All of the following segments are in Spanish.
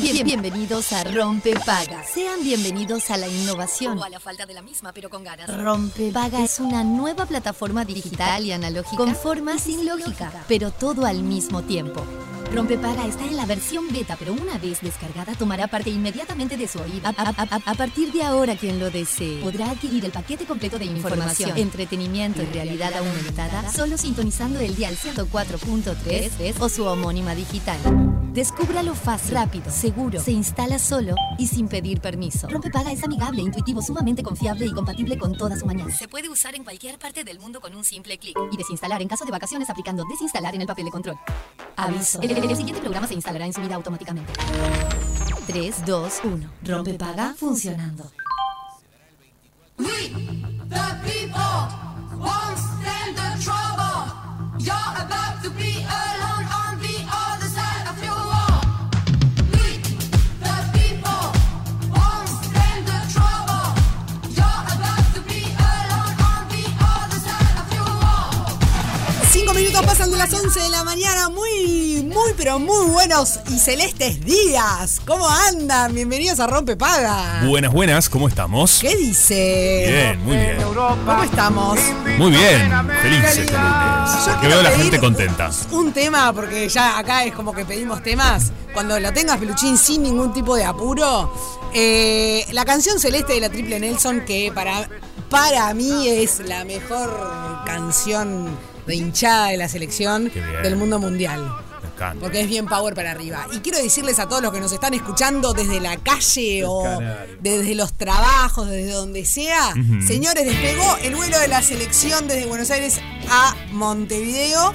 Bien, bien, bienvenidos a Rompe Paga. Sean bienvenidos a la innovación. O a la falta de la misma, pero con ganas. Rompe Paga es una nueva plataforma digital y analógica con forma sin lógica, pero todo al mismo tiempo. Rompepaga está en la versión beta, pero una vez descargada tomará parte inmediatamente de su oído. A, a- a- a partir de ahora, quien lo desee podrá adquirir el paquete completo de información, entretenimiento y realidad aumentada solo sintonizando el dial 104.3 o su homónima digital. Descúbralo fácil, rápido, seguro, se instala solo y sin pedir permiso. Rompepaga es amigable, intuitivo, sumamente confiable y compatible con todas sus mañanas. Se puede usar en cualquier parte del mundo con un simple clic. Y desinstalar en caso de vacaciones aplicando desinstalar en el papel de control. Aviso. El, el- el siguiente programa se instalará en su vida automáticamente. 3, 2, 1. Rompe paga funcionando. We, the people, won't stand the trouble. You're about to be alone minutos pasan de las 11 de la mañana. Muy, muy, pero muy buenos y celestes días. ¿Cómo andan? Bienvenidos a Rompe Paga. Buenas, buenas. ¿Cómo estamos? ¿Qué dice? Bien, muy bien. ¿Cómo estamos? Muy bien. Felices. Que veo a la gente contenta. Un tema, porque ya acá es como que pedimos temas. Cuando lo tengas, peluchín, sin ningún tipo de apuro. Eh, la canción celeste de la Triple Nelson, que para, para mí es la mejor canción de hinchada de la selección del mundo mundial. Porque es bien power para arriba. Y quiero decirles a todos los que nos están escuchando desde la calle o desde los trabajos, desde donde sea, señores, despegó el vuelo de la selección desde Buenos Aires a Montevideo.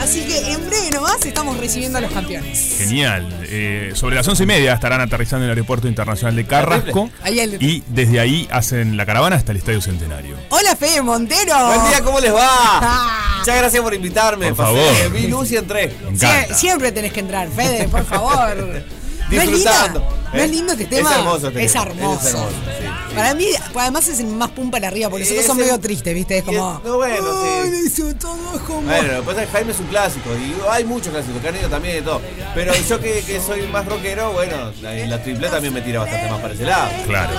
Así que en breve nomás estamos recibiendo a los campeones. Genial. Eh, sobre las once y media estarán aterrizando en el Aeropuerto Internacional de Carrasco. Y desde ahí hacen la caravana hasta el Estadio Centenario. Hola Fede Montero. Buen día, ¿cómo les va? Ah. Muchas gracias por invitarme. Por Pasé, favor. Vi luz y entré. Sie- siempre tenés que entrar, Fede, por favor. ¿No es lindo? Disfrutando. ¿No es lindo este tema? Es hermoso este Es tema. hermoso. Es hermoso, sí. Para mí, además es el más pum para arriba, porque los otros Es son el- medio tristes, ¿viste? Es como. no, bueno, sí. "Ay, eso todo es como. Bueno, lo que pasa es que Jaime es un clásico y hay muchos clásicos, Canelo también y todo. Pero yo que, que soy más rockero, bueno, la, la triple también me tira bastante más para ese lado. Claro.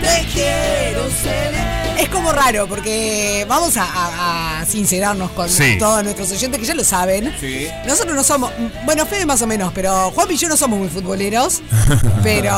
te quiero. Es como raro, porque vamos a, a- a sincerarnos con Sí. todos nuestros oyentes que ya lo saben. Sí. Nosotros no somos, bueno, Fede más o menos, pero Juan y yo no somos muy futboleros. pero.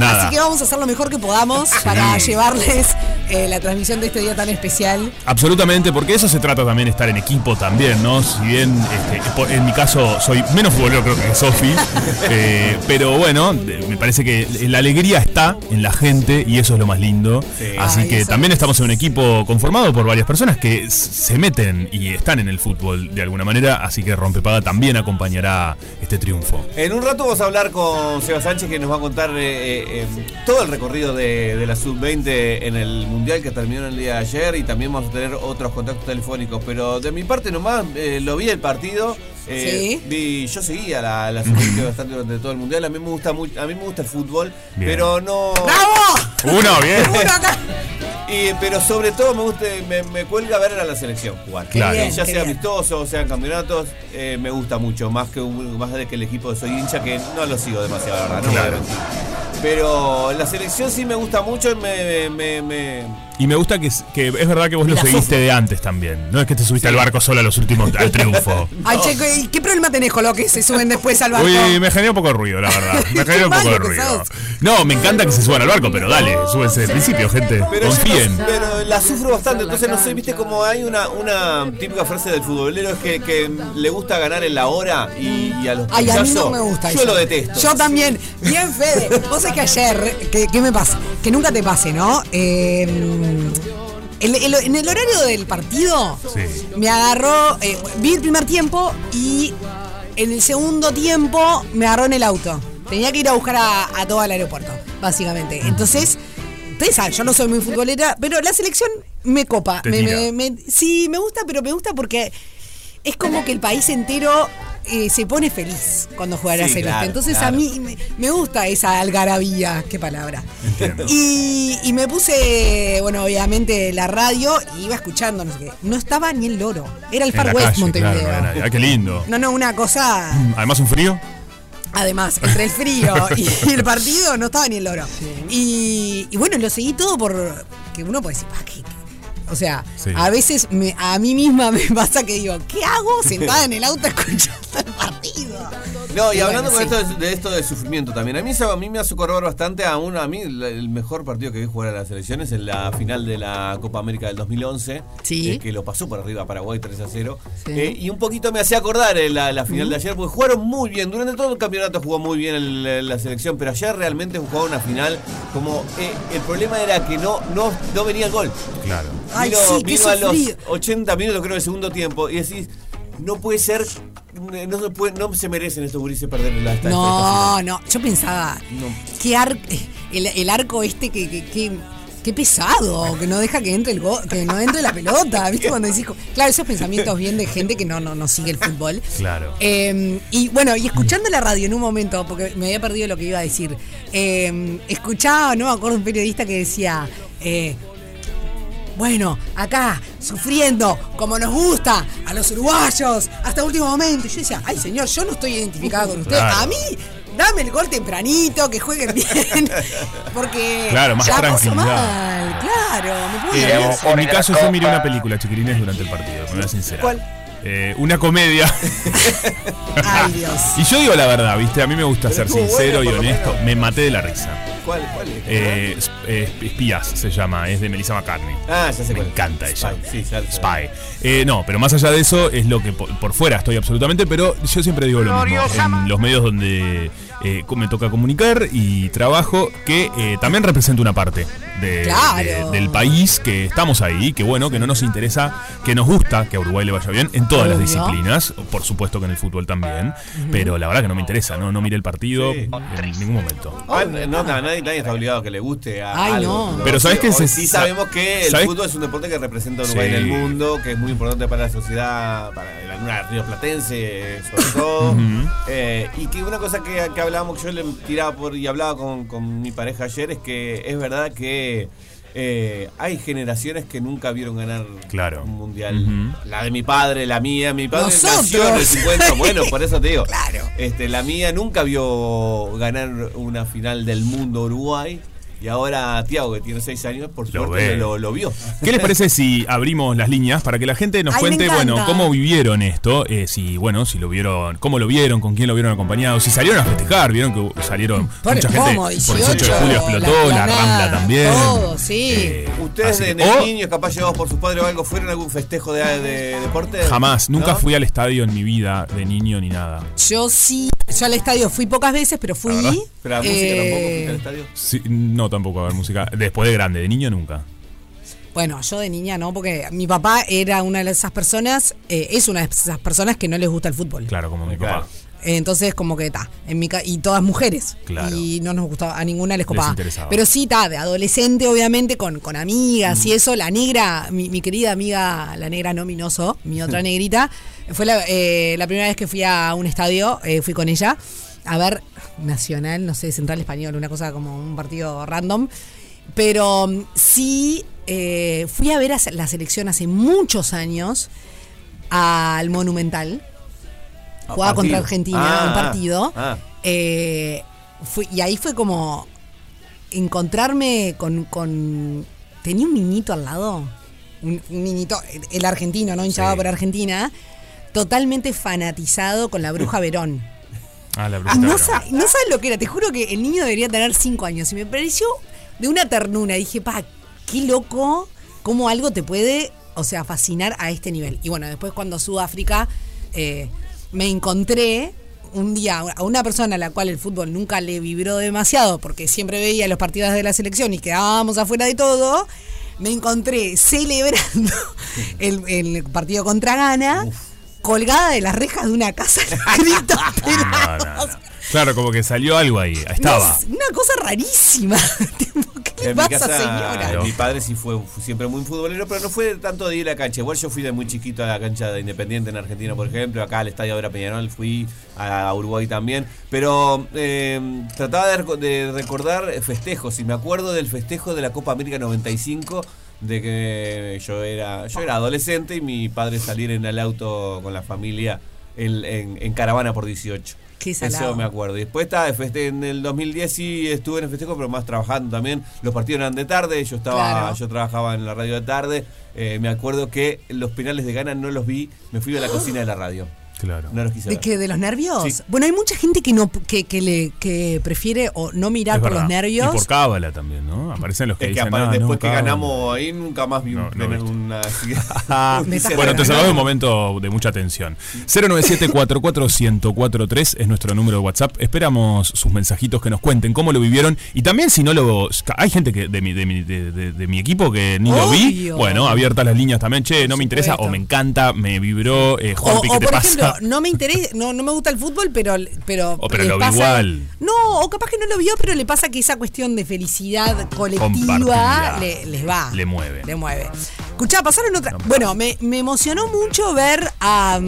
Nada. Así que vamos a hacer lo mejor que podamos para llevarles eh, la transmisión de este día tan especial. Absolutamente, porque eso se trata también estar en equipo también, ¿no? Si bien este, en mi caso soy menos futbolero creo que Sofi, eh, pero bueno, me parece que la alegría está en la gente y eso es lo más lindo. Así Ay, que también es. Estamos en un equipo conformado por varias personas que se meten y están en el fútbol de alguna manera, así que Rompepaga también acompañará este triunfo. En un rato vamos a hablar con Seba Sánchez que nos va a contar eh, eh, eh, todo el recorrido de, de la sub-20 en el Mundial que terminó el día de ayer y también vamos a tener otros contactos telefónicos. Pero de mi parte nomás, eh, lo vi el partido. eh, Sí. vi- yo seguía la, la sub-20 bastante durante todo el Mundial. A mí me gusta, muy, a mí me gusta el fútbol, Bien. pero no... ¡Bravo! Uno, bien. Uno acá. Y, pero sobre todo me gusta, me, me cuelga ver a la selección jugar. Claro. Bien, ya sea bien. amistosos, sean campeonatos, eh, me gusta mucho, más que un- más de que el equipo de soy hincha, que no lo sigo demasiado, la verdad, no Claro. Pero la selección sí me gusta mucho y me, me, me- Y me gusta que, es verdad que vos lo seguiste sufro. de antes también. No es que te subiste al barco solo a los últimos, al triunfo. Ay, Checo, ¿y qué problema tenés con lo que se suben después al barco? Uy, me genera un poco de ruido, la verdad. Me genera un Qué poco de ruido. sos. No, me encanta que se suban al barco, pero dale, súbense desde el principio, gente. pero, Confíen. no- pero la sufro bastante, entonces no sé, viste como hay una, una típica frase del futbolero es que, que le gusta ganar en la hora y, y a los Ay, a mí no me gusta Yo eso. lo detesto. Yo también. Bien, Fede. Vos sabés que ayer, que- ¿qué me pasa? Que nunca te pase, ¿no? Eh, en el horario del partido, Sí. me agarró, eh, vi el primer tiempo y en el segundo tiempo me agarró en el auto. Tenía que ir a buscar a, a todo el aeropuerto, básicamente. Entonces, ustedes saben, yo no soy muy futbolera, pero la selección me copa. Te Me- tira. me- me- sí, me gusta, pero me gusta porque es como que el país entero eh, se pone feliz cuando juega la Sí, celeste. claro, Entonces claro. a mí me, me gusta esa algarabía, qué palabra. Y, y me puse, bueno, obviamente la radio y iba escuchando, no sé qué. No estaba ni el loro. Era el En Far West calle, Montevideo. claro, no. Ah, qué lindo. No, no, una cosa. Además, un frío. Además, entre el frío y el partido no estaba ni el loro. Y, y bueno, lo seguí todo por. Que uno puede decir, "Pa, ¿qué- qué?". O sea, Sí. a veces me- a mí misma me pasa que digo, ¿qué hago sentada en el auto escuchando el partido? No, y Bueno, hablando con sí. esto de, de esto de sufrimiento también, a mí, a mí me hace corroborar bastante a uno, a mí el, mejor partido que vi jugar a las selecciones en la final de la Copa América del 2011, Sí. eh, que lo pasó por arriba a Paraguay 3 a 0, Sí. eh, y un poquito me hacía acordar eh, la, la final de ayer, porque jugaron muy bien, durante todo el campeonato jugó muy bien el- la selección, pero ayer realmente jugó una final como eh, el problema era que no, no, no venía el gol. Claro. Ay, Vino, sí, qué vino a los sufrido. 80 minutos creo del segundo tiempo y decís, no puede ser, no se, puede, no se merecen estos gurises perder la esta- No, no, yo pensaba, No. qué ar- el, el arco este que, que, que- qué pesado, que no deja que entre el go- que no entre la pelota, ¿viste? Cuando decís, claro, esos pensamientos bien de gente que no, no, no sigue el fútbol. Claro. Eh, y bueno, y escuchando la radio en un momento, porque me había perdido lo que iba a decir, eh, escuchaba, no me acuerdo, un periodista que decía, eh, bueno, acá, sufriendo, como nos gusta, a los uruguayos, hasta último momento. Y yo decía, ay señor, yo no estoy identificada con usted. Claro. A mí, dame el gol tempranito, que jueguen bien. Porque Claro, más ya paso tranquilidad. mal, claro. Me Eh, en mi caso, yo miré una película, chiquilines, durante el partido, me voy a sincerar. ¿Cuál? Eh, una comedia. Ay, Dios. y yo digo la verdad, ¿viste? A mí me gusta Pero ser sincero y honesto. Me maté de la risa. ¿Cuál, cuál es? Eh, es- eh, Espías se llama, es de Melissa McCartney. ah, ya sé Me cuál. encanta ella. Spy, sí, ya lo sé. Spy. Eh, no, pero más allá de eso, es lo que por, por fuera estoy absolutamente, pero yo siempre digo lo mismo. En los medios donde eh, me toca comunicar y trabajo, que eh, también represento una parte de- Claro. de- del país, que estamos ahí, que bueno, que no nos interesa, que nos gusta que a Uruguay le vaya bien en todas las disciplinas, por supuesto que en el fútbol también, pero la verdad que no me interesa, no, no miré el partido Sí. en ningún momento. Ah, no, no, nadie, nadie está obligado a que le guste a Ay, algo. no. Pero ¿sabes qué? Hoy Se- sí sabemos que el ¿sabes? fútbol es un deporte que representa a Uruguay Sí. en el mundo, que es muy importante para la sociedad, para la luna río platense sobre todo. Eh, y que una cosa que, que hablábamos, que yo le tiraba por y hablaba con, con mi pareja ayer, es que es verdad que eh, hay generaciones que nunca vieron ganar Claro. un mundial. La de mi padre, la mía, mi padre Nosotros. nació en el 50, bueno, por eso te digo. Claro. Este, la mía nunca vio ganar una final del mundo Uruguay. Y ahora Tiago, que tiene 6 años, por Lo suerte lo, lo vio. ¿Qué les parece si abrimos las líneas para que la gente nos Ay, cuente, bueno, cómo vivieron esto? eh, si, bueno, si lo vieron, cómo lo vieron, con quién lo vieron acompañado, si salieron a festejar, vieron que salieron Por- mucha gente ¿cómo? por 18 de 18, julio explotó, la la, Rambla también. Eh, todo, sí. ¿Ustedes así de, que- de o niños, capaz llevados por sus padres o algo, fueron a algún festejo de, de deporte? jamás, nunca ¿No? fui al estadio en mi vida de niño ni nada. Yo sí, yo al estadio fui pocas veces, pero fui. ¿Pero a la música Eh, tampoco fuiste al estadio? Sí, no, tampoco a ver música. Después de grande, de niño nunca. Bueno, yo de niña no, porque mi papá era una de esas personas, eh, es una de esas personas que no les gusta el fútbol. Claro, como mi Claro. papá. Eh, Entonces, como que está. En mi ca- y todas mujeres. Claro. Y no nos gustaba, a ninguna les copaba. Pero sí, está, de adolescente, obviamente, con, con amigas y eso. La negra, mi, mi querida amiga, la negra nominoso, mi otra negrita, fue la, eh, la primera vez que fui a un estadio, eh, fui con ella a ver Nacional, no sé, Central Español, una cosa como un partido random. Pero mm, sí, eh, fui a ver a la selección hace muchos años al Monumental. Jugaba contra. Argentina, Ah, un partido. ah. Eh, fui- y ahí fue como encontrarme con, con- Tenía un niñito al lado. Un, un niñito, el argentino, ¿no? Hinchaba Sí. por Argentina. Totalmente fanatizado con la bruja Verón. Ah, la bruja no, Verón. sa- no sabes lo que era. Te juro que el niño debería tener cinco años. Y me pareció de una ternura. Dije, pa, qué loco cómo algo te puede, o sea, fascinar a este nivel. Y bueno, después cuando Sudáfrica eh, me encontré un día a una persona a la cual el fútbol nunca le vibró demasiado porque siempre veía los partidos de la selección y quedábamos afuera de todo. Me encontré celebrando el, el partido contra Ghana. Colgada de las rejas de una casa en gritos, pero- No, no, no. Claro, como que salió algo ahí. Estaba. no, una cosa rarísima. ¿qué ¿Qué En mi pasa, casa, señora? Mi padre sí fue, siempre muy futbolero, pero no fue tanto de ir a la cancha. Igual yo fui de muy chiquito a la cancha de Independiente en Argentina, por ejemplo. Acá al Estadio Vera Peñarol fui a Uruguay también. Pero eh, trataba de, reco- de recordar festejos. Y me acuerdo del festejo de la Copa América 95 de que yo era yo era adolescente y mi padre salir en el auto con la familia en, en- en caravana por 18. Qué salado. Eso me acuerdo. Y después feste en el 2010 sí estuve en el festejo, pero más trabajando también. Los partidos eran de tarde, yo estaba, Claro. yo trabajaba en la radio de tarde. Eh, me acuerdo que los penales de Gana no los vi, me fui a la cocina de la radio. Claro. No los quise ¿De ver. qué? ¿De los nervios? Sí. Bueno, hay mucha gente que no que, que le que prefiere o no mirar Es por verdad. los nervios. Y por cábala también, ¿no? Aparecen los que Es que dicen, aparte, "Ah, no, después que cábala". ganamos ahí nunca más vi No, no una Ah, bueno, te de un momento de mucha tensión. 097-44-1043 es nuestro número de WhatsApp. Esperamos sus mensajitos que nos cuenten cómo lo vivieron. Y también si no lo... Hay gente que de mi, de mi, de- de- de mi equipo que ni lo vi. Bueno, abiertas las líneas también. Che, no me interesa o me encanta, me vibró. Eh, O, Juanpi, o, ¿qué te por pasa? No me interesa, no, no me gusta el fútbol, pero pero, O pero lo vi pasa- igual. No, o capaz que no lo vio, pero le pasa que esa cuestión de felicidad colectiva le, les va. Le mueve. Le mueve. Escuchá, pasaron otra. Bueno, me, me emocionó mucho ver a.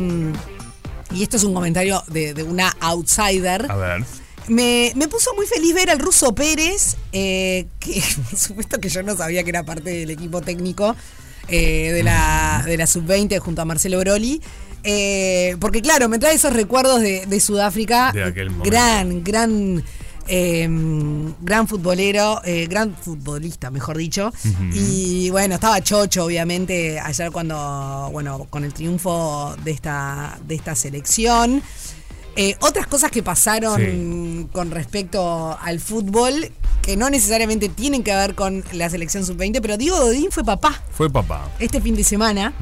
y esto es un comentario de, de una outsider. A ver. Me, me puso muy feliz ver al ruso Pérez, eh, que por supuesto que yo no sabía que era parte del equipo técnico eh, de la, de la sub-20 junto a Marcelo Broly. Eh, porque claro, me trae esos recuerdos de, de Sudáfrica. De aquel momento. gran, gran, eh, gran futbolero, eh, gran futbolista, mejor dicho. Y bueno, estaba chocho, obviamente, ayer cuando, bueno, con el triunfo de esta, de esta selección. Eh, otras cosas que pasaron Sí. con respecto al fútbol, que no necesariamente tienen que ver con la selección sub-20, pero Diego Godín fue papá Fue papá. este fin de semana,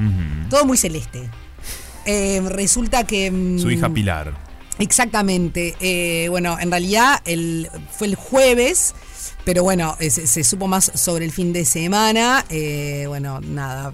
todo muy celeste. Eh, resulta que... mm, Su hija Pilar. Exactamente. Eh, bueno, en realidad el, fue el jueves, pero bueno, eh, se, se supo más sobre el fin de semana. Eh, bueno, nada,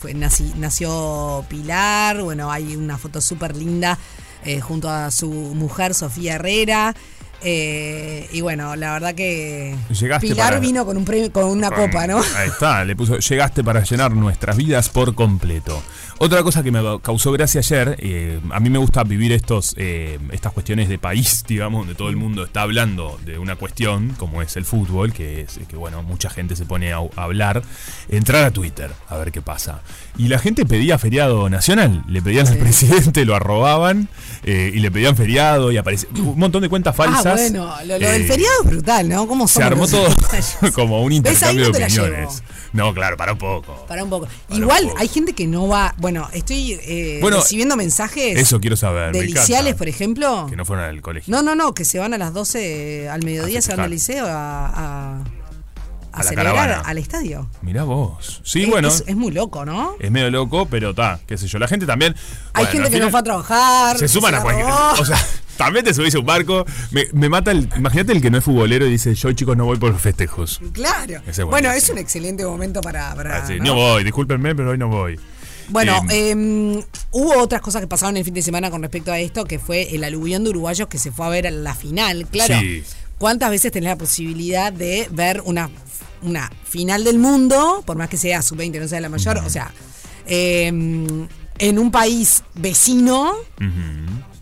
fue, nací- nació Pilar, bueno, hay una foto súper linda eh, junto a su mujer Sofía Herrera. Eh, y bueno, la verdad que Llegaste Pilar para- vino con, un premio, con una copa, ¿no? Ahí está, le puso, llegaste para llenar nuestras vidas por completo. Otra cosa que me causó gracia ayer, eh, a mí me gusta vivir estos, eh, estas cuestiones de país, digamos, donde todo el mundo está hablando de una cuestión, como es el fútbol, que es que bueno, mucha gente se pone a, a hablar, entrar a Twitter a ver qué pasa. Y la gente pedía feriado nacional, le pedían al presidente, lo arrobaban eh, y le pedían feriado y aparecía un montón de cuentas falsas. Ah, bueno, lo, lo del Eh, feriado es brutal, ¿no? ¿Cómo se armó todo como un intercambio no de opiniones. No, claro, para un poco. Para un poco. Para Igual un poco. hay gente que no va. Bueno, estoy eh, Bueno, recibiendo mensajes. Eso quiero saber. Deliciales, por ejemplo. Que no fueron al colegio. No, no, no, que se van a las 12 al mediodía, se van al liceo a, a, a A la celebrar al estadio. Mirá vos. Sí, es, bueno. Es, es muy loco, ¿no? Es medio loco, pero está, qué sé yo. La gente también. Hay bueno, gente que no fue a trabajar. Se suman a cualquier. O sea, también te subís a un barco. Me, me mata el. Imagínate el que no es futbolero y dice: Yo, chicos, no voy por los festejos. Claro. Es bueno, es un excelente momento para. ¿no? no voy, discúlpenme, pero hoy no voy. Bueno, Eh, eh, hubo otras cosas que pasaron el fin de semana con respecto a esto, que fue el aluvión de uruguayos que se fue a ver a la final. Claro, Sí. ¿cuántas veces tenés la posibilidad de ver una, una final del mundo, por más que sea sub-20, no sea la mayor? O sea, eh, en un país vecino,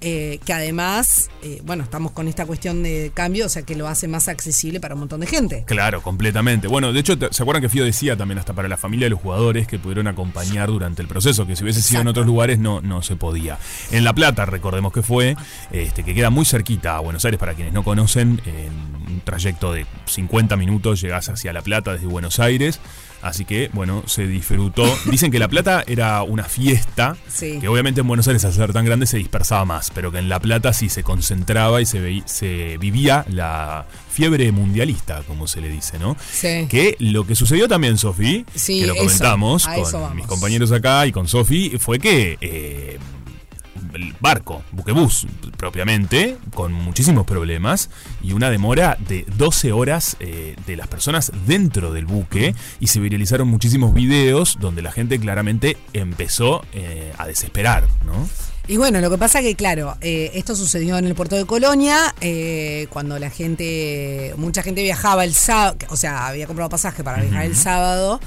eh, que además, eh, bueno, estamos con esta cuestión de cambio, o sea, que lo hace más accesible para un montón de gente. Claro, completamente. Bueno, de hecho, ¿se acuerdan que Fío decía también hasta para la familia de los jugadores que pudieron acompañar durante el proceso? Que si hubiese sido en otros lugares no, no se podía. En La Plata, recordemos que fue, este, que queda muy cerquita a Buenos Aires, para quienes no conocen, en un trayecto de 50 minutos llegás hacia La Plata desde Buenos Aires. Así que, bueno, se disfrutó. Dicen que La Plata era una fiesta, Sí. que obviamente en Buenos Aires al ser tan grande se dispersaba más, pero que en La Plata sí se concentraba y se, se vivía la fiebre mundialista, como se le dice, ¿no? Sí. Que lo que sucedió también, Sofi, Sí, que lo comentamos eso con mis compañeros acá y con Sofi, fue que eh, barco, buquebús propiamente, con muchísimos problemas y una demora de 12 horas eh, de las personas dentro del buque y se viralizaron muchísimos videos donde la gente claramente empezó eh, a desesperar, ¿no? Y bueno, lo que pasa que, claro, eh, esto sucedió en el puerto de Colonia, eh, cuando la gente, mucha gente viajaba el sábado, o sea, había comprado pasaje para viajar el sábado.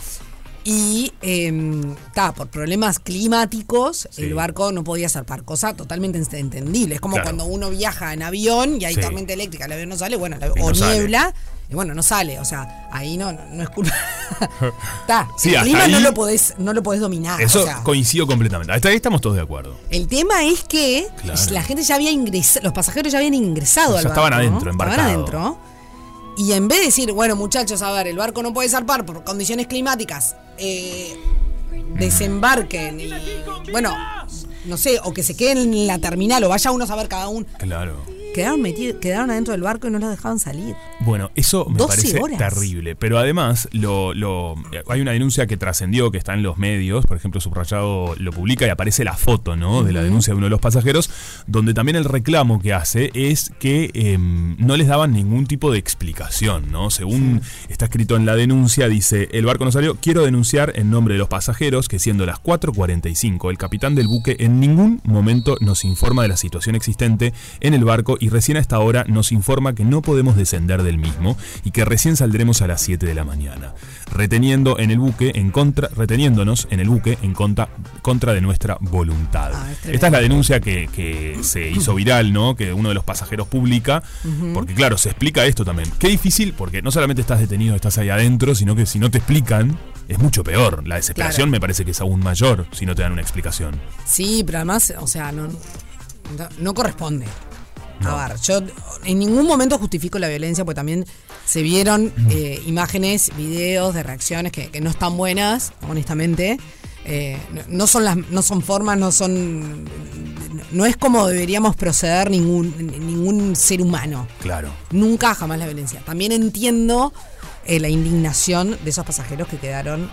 Y está, por problemas climáticos, Sí. el barco no podía zarpar, cosa totalmente ent- entendible. Es como Claro. cuando uno viaja en avión y hay Sí. tormenta eléctrica, el avión no sale, bueno, o no sale. niebla, y bueno, no sale. O sea, ahí no, no es culpa. Está, Sí, el clima no lo podés, no lo podés dominar. Eso o sea. coincido completamente. Hasta ahí estamos todos de acuerdo. El tema es que Claro. la gente ya había ingresado, los pasajeros ya habían ingresado al estaban barco. adentro, Estaban embarcados. adentro. Y en vez de decir, bueno, muchachos, a ver, el barco no puede zarpar por condiciones climáticas, eh, desembarquen y, bueno, no sé, o que se queden en la terminal o vaya uno a saber cada uno. Claro. Quedaron metidos, quedaron adentro del barco y no los dejaban salir. Bueno, eso me 12 parece horas. terrible. Pero además, lo, lo- hay una denuncia que trascendió, que está en los medios, por ejemplo, Subrayado lo publica y aparece la foto, ¿no? De la denuncia de uno de los pasajeros, donde también el reclamo que hace es que em, no les daban ningún tipo de explicación, ¿no? Según está escrito en la denuncia, dice, el barco no salió, quiero denunciar en nombre de los pasajeros que siendo las 4.45, el capitán del buque en ningún momento nos informa de la situación existente en el barco y recién a esta hora nos informa que no podemos descender del mismo y que recién saldremos a las 7 de la mañana, reteniendo en el buque en contra, reteniéndonos en el buque en contra, contra de nuestra voluntad. Ah, es. Esta es la denuncia que, que se hizo viral, ¿no? Que uno de los pasajeros publica, porque claro, se explica esto también. Qué difícil, porque no solamente estás detenido, estás ahí adentro, sino que si no te explican, es mucho peor. La desesperación Claro. me parece que es aún mayor si no te dan una explicación. Sí, pero además, o sea, no, no, no corresponde. No. A ver, yo en ningún momento justifico la violencia, porque también se vieron eh, imágenes, videos de reacciones que, que no están buenas, honestamente. Eh, no, son las, no son formas, no son, no es como deberíamos proceder ningún, ningún ser humano. Claro. Nunca, jamás la violencia. También entiendo eh, la indignación de esos pasajeros que quedaron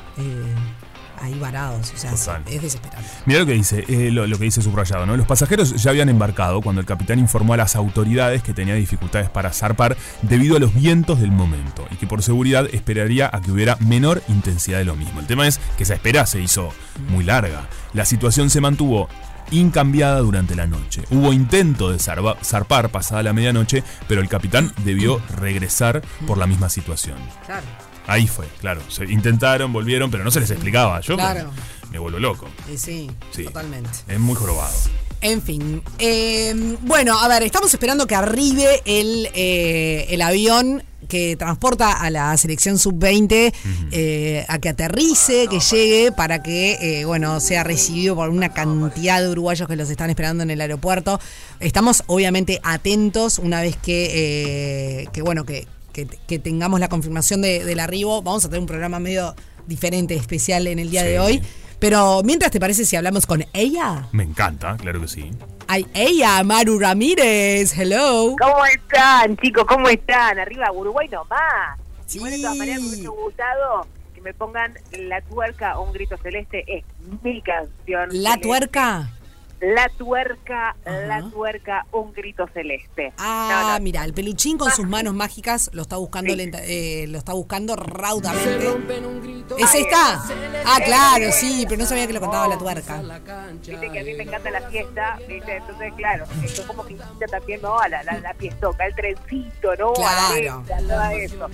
ahí varados. O sea, es, Total. es desesperante. Mira lo que dice, eh, lo, lo que dice subrayado, ¿no? Los pasajeros ya habían embarcado cuando el capitán informó a las autoridades que tenía dificultades para zarpar debido a los vientos del momento y que por seguridad esperaría a que hubiera menor intensidad de lo mismo. El tema es que esa espera se hizo muy larga. La situación se mantuvo incambiada durante la noche. Hubo intento de zarba- zarpar pasada la medianoche, pero el capitán debió regresar por la misma situación. Claro. Ahí fue, claro. Se intentaron, volvieron, pero no se les explicaba. Yo me- Claro. me vuelvo loco. Y sí, Sí. totalmente. Es muy jorobado. En fin. eh, bueno, a ver, estamos esperando que arribe el, eh, el avión que transporta a la selección sub-20 eh, a que aterrice, que llegue para que, eh, bueno, sea recibido por una cantidad de uruguayos que los están esperando en el aeropuerto. Estamos obviamente atentos una vez que, eh, que bueno, que, que- que tengamos la confirmación de- del arribo. Vamos a tener un programa medio diferente, especial en el día Sí. de hoy. Pero mientras te parece si hablamos con ella. Me encanta, claro que sí. Ay, ella, Maru Ramírez, hello. ¿Cómo están, chicos? ¿Cómo están? Arriba, Uruguay nomás. Sí. Igual de todas maneras me hubiese gustado que me pongan La Tuerca o Un Grito Celeste. Es mi canción. La celeste. tuerca. La Tuerca, La. Tuerca, Un Grito Celeste. Ah, No, no. mira, el peluchín con sus manos mágicas lo está buscando Sí. lenta- eh, lo está buscando raudamente. ¿Es ¿Es esta? Ah, claro, sí, pero no sabía que lo contaba la tuerca. Viste que a mí me encanta la fiesta, ¿viste? Entonces, claro, esto como que incita también ¿no? a la, la, la fiestoca, el trencito, ¿no? A la Claro. letra, todo eso.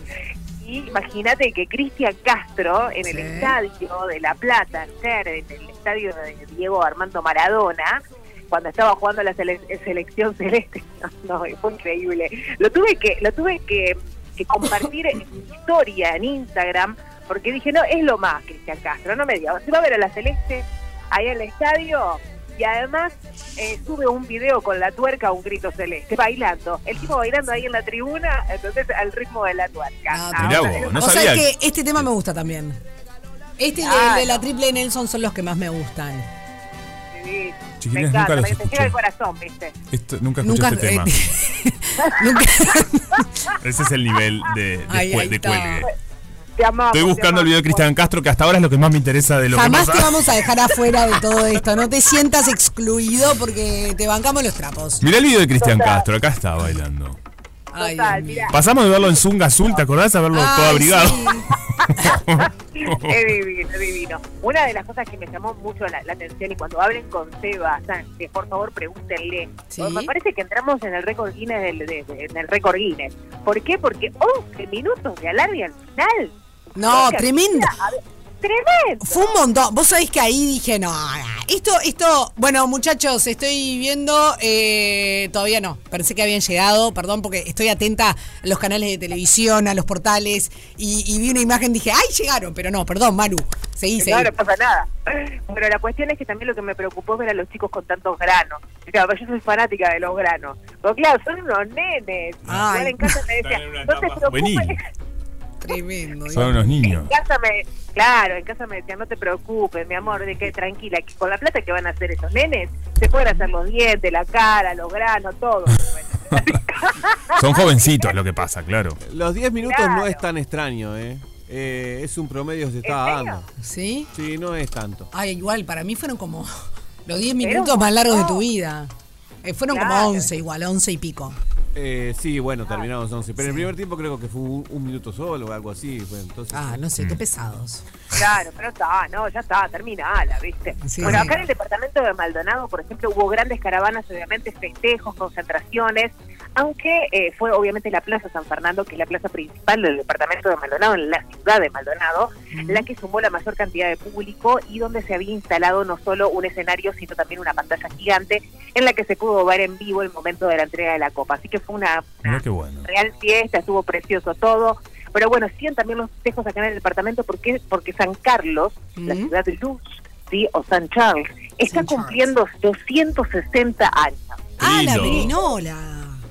Y imagínate que Cristian Castro, en el Sí. estadio de La Plata, ayer, en el estadio de Diego Armando Maradona, cuando estaba jugando la sele- selección celeste, no, no, fue increíble. Lo tuve que, lo tuve que, que compartir en mi historia en Instagram, porque dije, no, es lo más, Cristian Castro, no me digas, se va a ver a la celeste ahí en el estadio y además eh, sube un video con la tuerca a un grito celeste, bailando. El tipo bailando ahí en la tribuna, entonces al ritmo de la tuerca. Ah, Mirá Ahora, vos, no o sea sabía que este tema me gusta también. Este y el Ah, de la triple Nelson son los que más me gustan. sí, me encanta, nunca los me, llega el corazón, ¿viste? Esto- nunca escuché Nunca, este tema. eh, nunca Ese es el nivel de, cuelgue. Te amamos. Estoy te buscando el video de. Cristian Castro, que hasta ahora es lo que más me interesa de lo Jamás que te vamos a dejar afuera de todo esto. No te sientas excluido porque te bancamos los trapos. Mirá el video de Cristian Total. Castro, acá está bailando. Ay, Total, mira. Pasamos de verlo en Zunga Azul, ¿te acordás? A verlo todo abrigado. sí. Es divino, es divino. Una de las cosas que me llamó mucho la, la atención y cuando hablen con Seba Sánchez, por favor pregúntenle. Sí. Me parece que entramos en el récord Guinness, del, de- de- en el récord Guinness. ¿Por qué? Porque 11 minutos de alargue al final. No, tremendo. Tremendo. Fue un montón. Vos sabés que ahí dije, no, esto, esto, bueno, muchachos, estoy viendo, eh, todavía no, pensé que habían llegado, perdón, porque estoy atenta a los canales de televisión, a los portales, y, y vi una imagen, dije, ¡ay, llegaron! Pero no, perdón, Manu, seguí, seguí. No, no pasa nada. Pero la cuestión es que también lo que me preocupó es ver a los chicos con tantos granos. Claro, yo soy fanática de los granos. Pero claro, son unos nenes. Ay. Igual en casa me decía, Están en una no te preocupes. Tremendo. Son unos niños. En casa me, claro, en casa me decían, no te preocupes, mi amor, de que tranquila, que con la plata que van a hacer esos nenes, se pueden hacer los dientes, la cara, los granos, todo. Son jovencitos lo que pasa, claro. Los 10 minutos Claro. no es tan extraño, ¿eh? Eh, es un promedio que se está dando. ¿Sí? Sí, no es tanto. Ay, igual, para mí fueron como los 10 Pero minutos más largos de tu vida. Eh, fueron como Claro. 11 igual, 11 y pico. Eh, sí, bueno, terminamos 11. Pero en el primer tiempo creo que fue un, un minuto solo o algo así. fue, entonces, Ah, no Mm. sé, qué pesados. Claro, pero está, no, ya está, terminala, ¿viste? Sí. bueno, acá en el departamento de Maldonado, por ejemplo, hubo grandes caravanas, obviamente, festejos, concentraciones, aunque eh, fue obviamente la Plaza San Fernando, que es la plaza principal del departamento de Maldonado, en la ciudad de Maldonado, la que sumó la mayor cantidad de público y donde se había instalado no solo un escenario, sino también una pantalla gigante en la que se pudo ver en vivo el momento de la entrega de la copa. Así que fue una, Mirá una qué bueno. real fiesta, estuvo precioso todo. Pero bueno, siguen también los festejos acá en el departamento porque porque San Carlos, la ciudad de luz, ¿sí? o San Charles, está San Charles. cumpliendo 260 años. Ah, la lindo.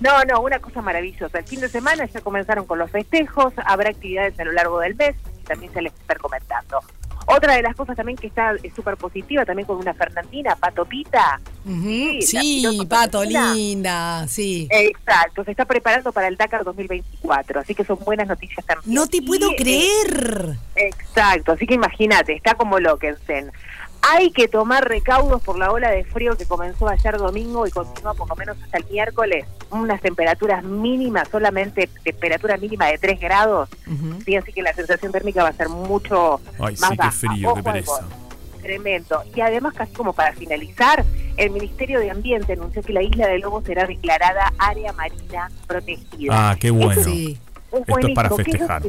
No, no, una cosa maravillosa. El fin de semana ya comenzaron con los festejos, habrá actividades a lo largo del mes, y también se les está comentando. Otra de las cosas también que está es súper positiva, también con una Fernandina, Pato Pita. Ujú. Sí, Sí, pato, linda, sí. Exacto, se está preparando para el Dakar 2024, así que son buenas noticias también. No te Y, puedo eh, creer. Exacto, así que imagínate, está como Lockensen. Hay que tomar recaudos por la ola de frío que comenzó ayer domingo y continúa por lo menos hasta el miércoles. Unas temperaturas mínimas, solamente temperatura mínima de 3 grados. Sí, así que la sensación térmica va a ser mucho Ay, más sí, qué frío, qué pereza. Tremendo. Y además, casi como para finalizar, el Ministerio de Ambiente anunció que la isla de Lobos será declarada área marina protegida. Ah, qué bueno. Sí. Es Esto es para buenísimo. ¿Qué festejar.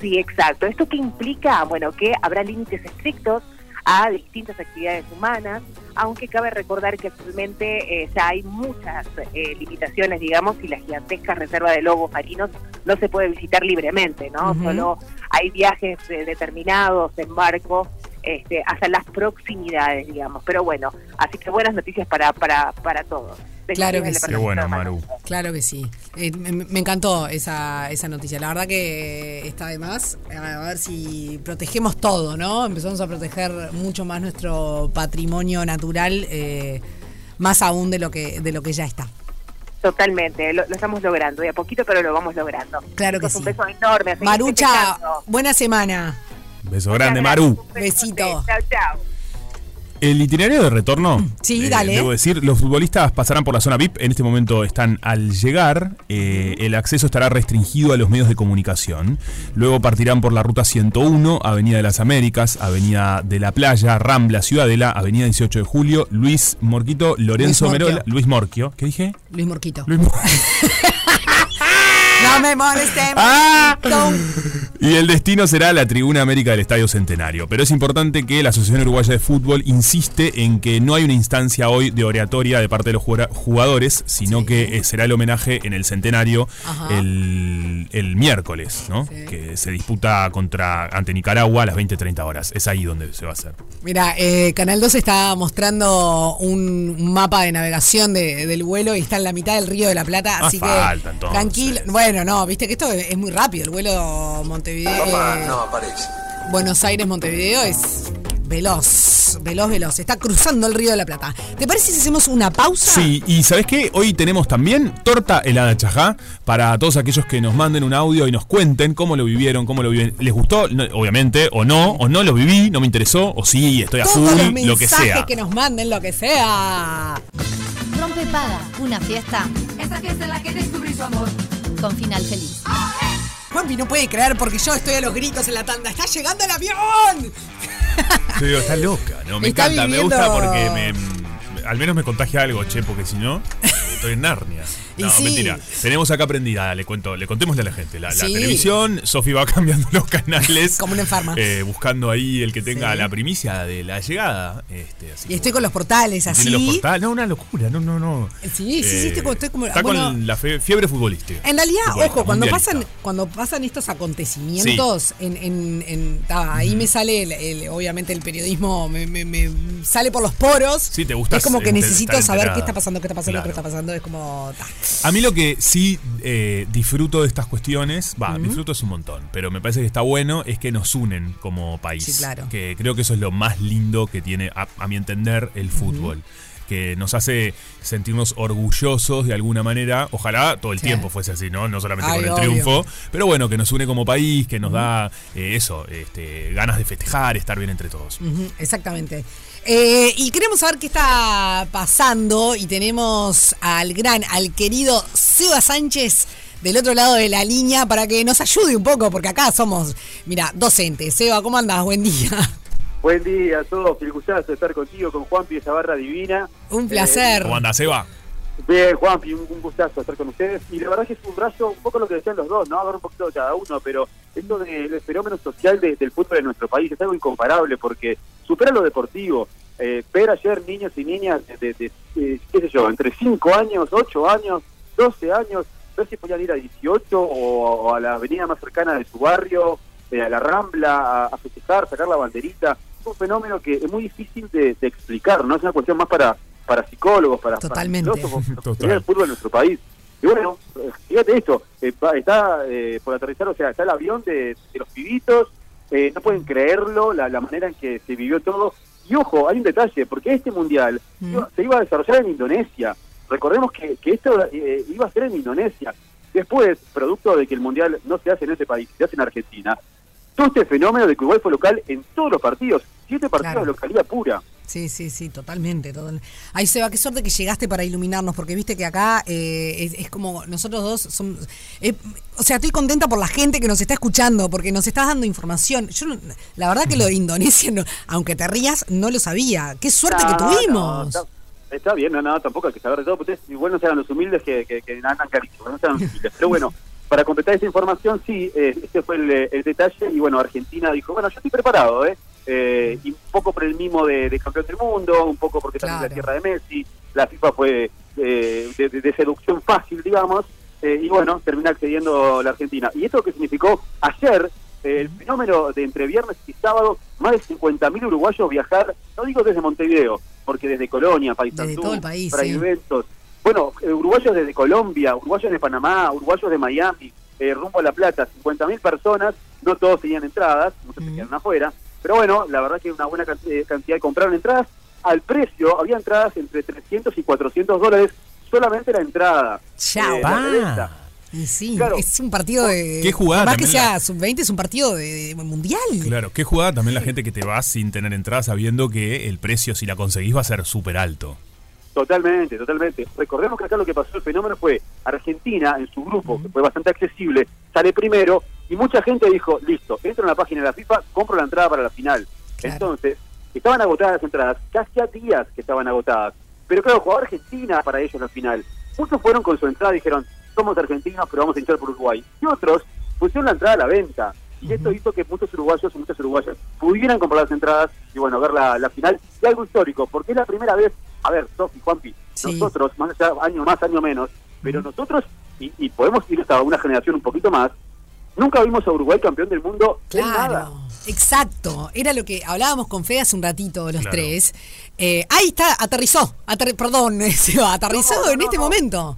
Sí, exacto. ¿Esto qué implica? Bueno, que habrá límites estrictos a distintas actividades humanas, aunque cabe recordar que actualmente eh, ya hay muchas eh, limitaciones, digamos, y la gigantesca reserva de lobos marinos no se puede visitar libremente, ¿no? Solo hay viajes eh, determinados en barco este, hasta las proximidades, digamos. Pero bueno, así que buenas noticias para, para, para todos. Claro que sí. Qué bueno, de Maru. Claro que sí. Eh, me, me encantó esa, esa noticia. La verdad que está de más. A ver si protegemos todo, ¿no? Empezamos a proteger mucho más nuestro patrimonio natural, eh, más aún de lo que de lo que ya está. Totalmente, lo, lo estamos logrando, de a poquito, pero lo vamos logrando. Claro que sí. Un beso enorme. Marucha, buena semana. Beso Muchas grande, gracias, Maru. Besito. Chao, chao. El itinerario de retorno. Sí, eh, dale. Debo decir, los futbolistas pasarán por la zona VIP. En este momento están al llegar. eh, el acceso estará restringido a los medios de comunicación. Luego partirán por la ruta 101, Avenida de las Américas, Avenida de la Playa, Rambla, Ciudadela, Avenida 18 de Julio, Luis Morquito, Lorenzo Luis. Merola, Luis Morquio. ¿Qué dije? Luis Morquito. Luis Mor- No me molestes, ¡Ah! Y el destino será la Tribuna América del Estadio Centenario. Pero es importante que la Asociación Uruguaya de Fútbol insiste en que no hay una instancia hoy de oratoria de parte de los jugadores, sino que eh, será el homenaje en el Centenario el, el miércoles, ¿no? Sí. Que se disputa contra ante Nicaragua a las 20-30 horas. Es ahí donde se va a hacer. Mira, eh, Canal 2 está mostrando un, un mapa de navegación de- del vuelo y está en la mitad del Río de la Plata, Ah, así falta, que entonces. tranquilo. Bueno, no, viste que esto es, es muy rápido. El vuelo Montevideo, eh, Buenos Aires Montevideo es veloz, veloz, veloz. Está cruzando el río de la Plata. ¿Te parece si hacemos una pausa? Sí, y ¿sabes qué? Hoy tenemos también torta helada chajá para todos aquellos que nos manden un audio y nos cuenten cómo lo vivieron, cómo lo viven. ¿Les gustó? No, obviamente, o no, o no lo viví, no me interesó, o sí, estoy a full, los lo que mensajes sea. que nos manden, lo que sea. Rompe paga, una fiesta Esa fiesta en la que descubrí su amor. Con final feliz. Juanpi no puede creer porque yo estoy a los gritos en la tanda. ¡Está llegando el avión! Yo digo, está loca, ¿no? Me Está encanta, me gusta porque me, me- al menos me contagia algo, che, porque si no, estoy en Narnia. No, sí. mentira. Tenemos acá prendida, le cuento, le contémosle a la gente. La, televisión, Sofi va cambiando los canales. Como una enferma. eh, buscando ahí el que tenga Sí. la primicia de la llegada. Este, así Y estoy bueno. con los portales así. Tiene los portales. No, una locura, no, no, no. Sí, sí, sí, estoy como- estoy como- Está bueno. con la fiebre futbolística. En realidad, Futbolista, ojo, cuando pasan, cuando pasan estos acontecimientos, en, en- en- ta, ahí me sale, el- el- obviamente, el periodismo me, me- me sale por los poros. Sí, te gusta Es como que necesito saber qué está pasando, qué está pasando, Claro. qué está pasando. Es como. ta. A mí lo que sí eh, disfruto de estas cuestiones, va, disfruto es un montón, pero me parece que está bueno es que nos unen como país. Sí, claro. Que creo que eso es lo más lindo que tiene, a, a mi entender, el fútbol. Que nos hace sentirnos orgullosos de alguna manera. Ojalá todo el Sí. tiempo fuese así, ¿no? No solamente Ay, con el obvio. triunfo. Pero bueno, que nos une como país, que nos da eh, eso, este, ganas de festejar, estar bien entre todos. Exactamente. Eh, y queremos saber qué está pasando y tenemos al gran, al querido Seba Sánchez del otro lado de la línea para que nos ayude un poco, porque acá somos, mira, docentes. Seba, ¿cómo andás? Buen día. Buen día a todos, gustazo estar contigo, con Juanpi, esa barra divina. Un placer. ¿Cómo anda, Seba? Bien, Juanpi, un, un gustazo estar con ustedes. Y la verdad que es un rayo, un poco lo que decían los dos, ¿no? Hablar un poquito de cada uno, pero esto de- del fenómeno social de- del fútbol en nuestro país es algo incomparable porque supera lo deportivo. Eh, ver ayer niños y niñas de, de- de, eh, qué sé yo, entre 5 años, 8 años, 12 años, ver si podían ir a 18 o, a la avenida más cercana de su barrio, eh, a la Rambla, a, a festejar, sacar la banderita. Es un fenómeno que es muy difícil de, de explicar, ¿no? Es una cuestión más para, para psicólogos, para, para Totalmente. filósofos, para Total. estudiar el fútbol en nuestro país. Y bueno, fíjate esto, eh, está eh, por aterrizar, o sea, está el avión de, de los pibitos, eh, no pueden creerlo, la, la manera en que se vivió todo. Y ojo, hay un detalle, porque este mundial Mm. iba- se iba a desarrollar en Indonesia. Recordemos que, que esto eh, iba a ser en Indonesia. Después, producto de que el mundial no se hace en ese país, se hace en Argentina, todo este fenómeno de que Uruguay fue local en todos los partidos, siete partidos Claro. de localidad pura. Sí, sí, sí, totalmente. total- Ay, Seba, qué suerte que llegaste para iluminarnos, porque viste que acá eh, es, es como nosotros dos somos... eh, o sea, estoy contenta por la gente que nos está escuchando, porque nos estás dando información. Yo, la verdad que lo de Indonesia, no- aunque te rías, no lo sabía. Qué suerte que tuvimos. no, está, bien, no, no, tampoco hay que saber de todo, pero ustedes igual no sean los humildes que, que, que andan carísimos, no sean los humildes. Pero bueno, para completar esa información, sí, eh, este fue el, el detalle, y bueno, Argentina dijo, bueno, yo estoy preparado, ¿eh? Eh, y un poco por el mimo de, de campeón del mundo, un poco porque también Claro. es la tierra de Messi, la FIFA fue eh, de, seducción fácil, digamos, eh, y bueno, termina accediendo la Argentina. ¿Y esto que significó? Ayer, eh, el fenómeno de entre viernes y sábado, más de 50.000 uruguayos viajar, no digo desde Montevideo, porque desde Colonia, país, Fray sí. Ventos, bueno, eh, uruguayos desde Colombia, uruguayos de Panamá, uruguayos de Miami, eh, rumbo a La Plata, 50.000 personas, no todos tenían entradas, muchos se quedaron afuera, pero bueno, la verdad que una buena eh, cantidad compraron entradas al precio, había entradas entre 300 y 400 dólares, solamente la entrada. Chao. Eh. Y sí, Claro. es un partido de... Qué jugada Más que sea la- sub-20, es un partido de, de mundial. Claro, qué jugada también la gente que te va sin tener entrada sabiendo que el precio, si la conseguís, va a ser súper alto. Totalmente, totalmente. Recordemos que acá lo que pasó, el fenómeno fue Argentina en su grupo, que fue bastante accesible, sale primero y mucha gente dijo, listo, entro en la página de la FIFA, compro la entrada para la final. Claro. Entonces, estaban agotadas las entradas, casi a días que estaban agotadas. Pero claro, jugaba Argentina para ellos la final. Muchos fueron con su entrada y dijeron, somos argentinos, pero vamos a hinchar por Uruguay. Y otros pusieron la entrada a la venta. Y esto hizo que muchos uruguayos y muchas uruguayas pudieran comprar las entradas y bueno, ver la, la final. Y algo histórico, porque es la primera vez, a ver, Sofi, Juanpi, Sí. nosotros, más allá, año más, año menos, pero nosotros, y, y podemos ir hasta una generación un poquito más, nunca vimos a Uruguay campeón del mundo en nada. Claro, exacto. Era lo que hablábamos con Fede hace un ratito, los Claro. tres. Eh, ahí está, aterrizó. Aterri- perdón, Seba, aterrizó No, no, en no, este no. momento.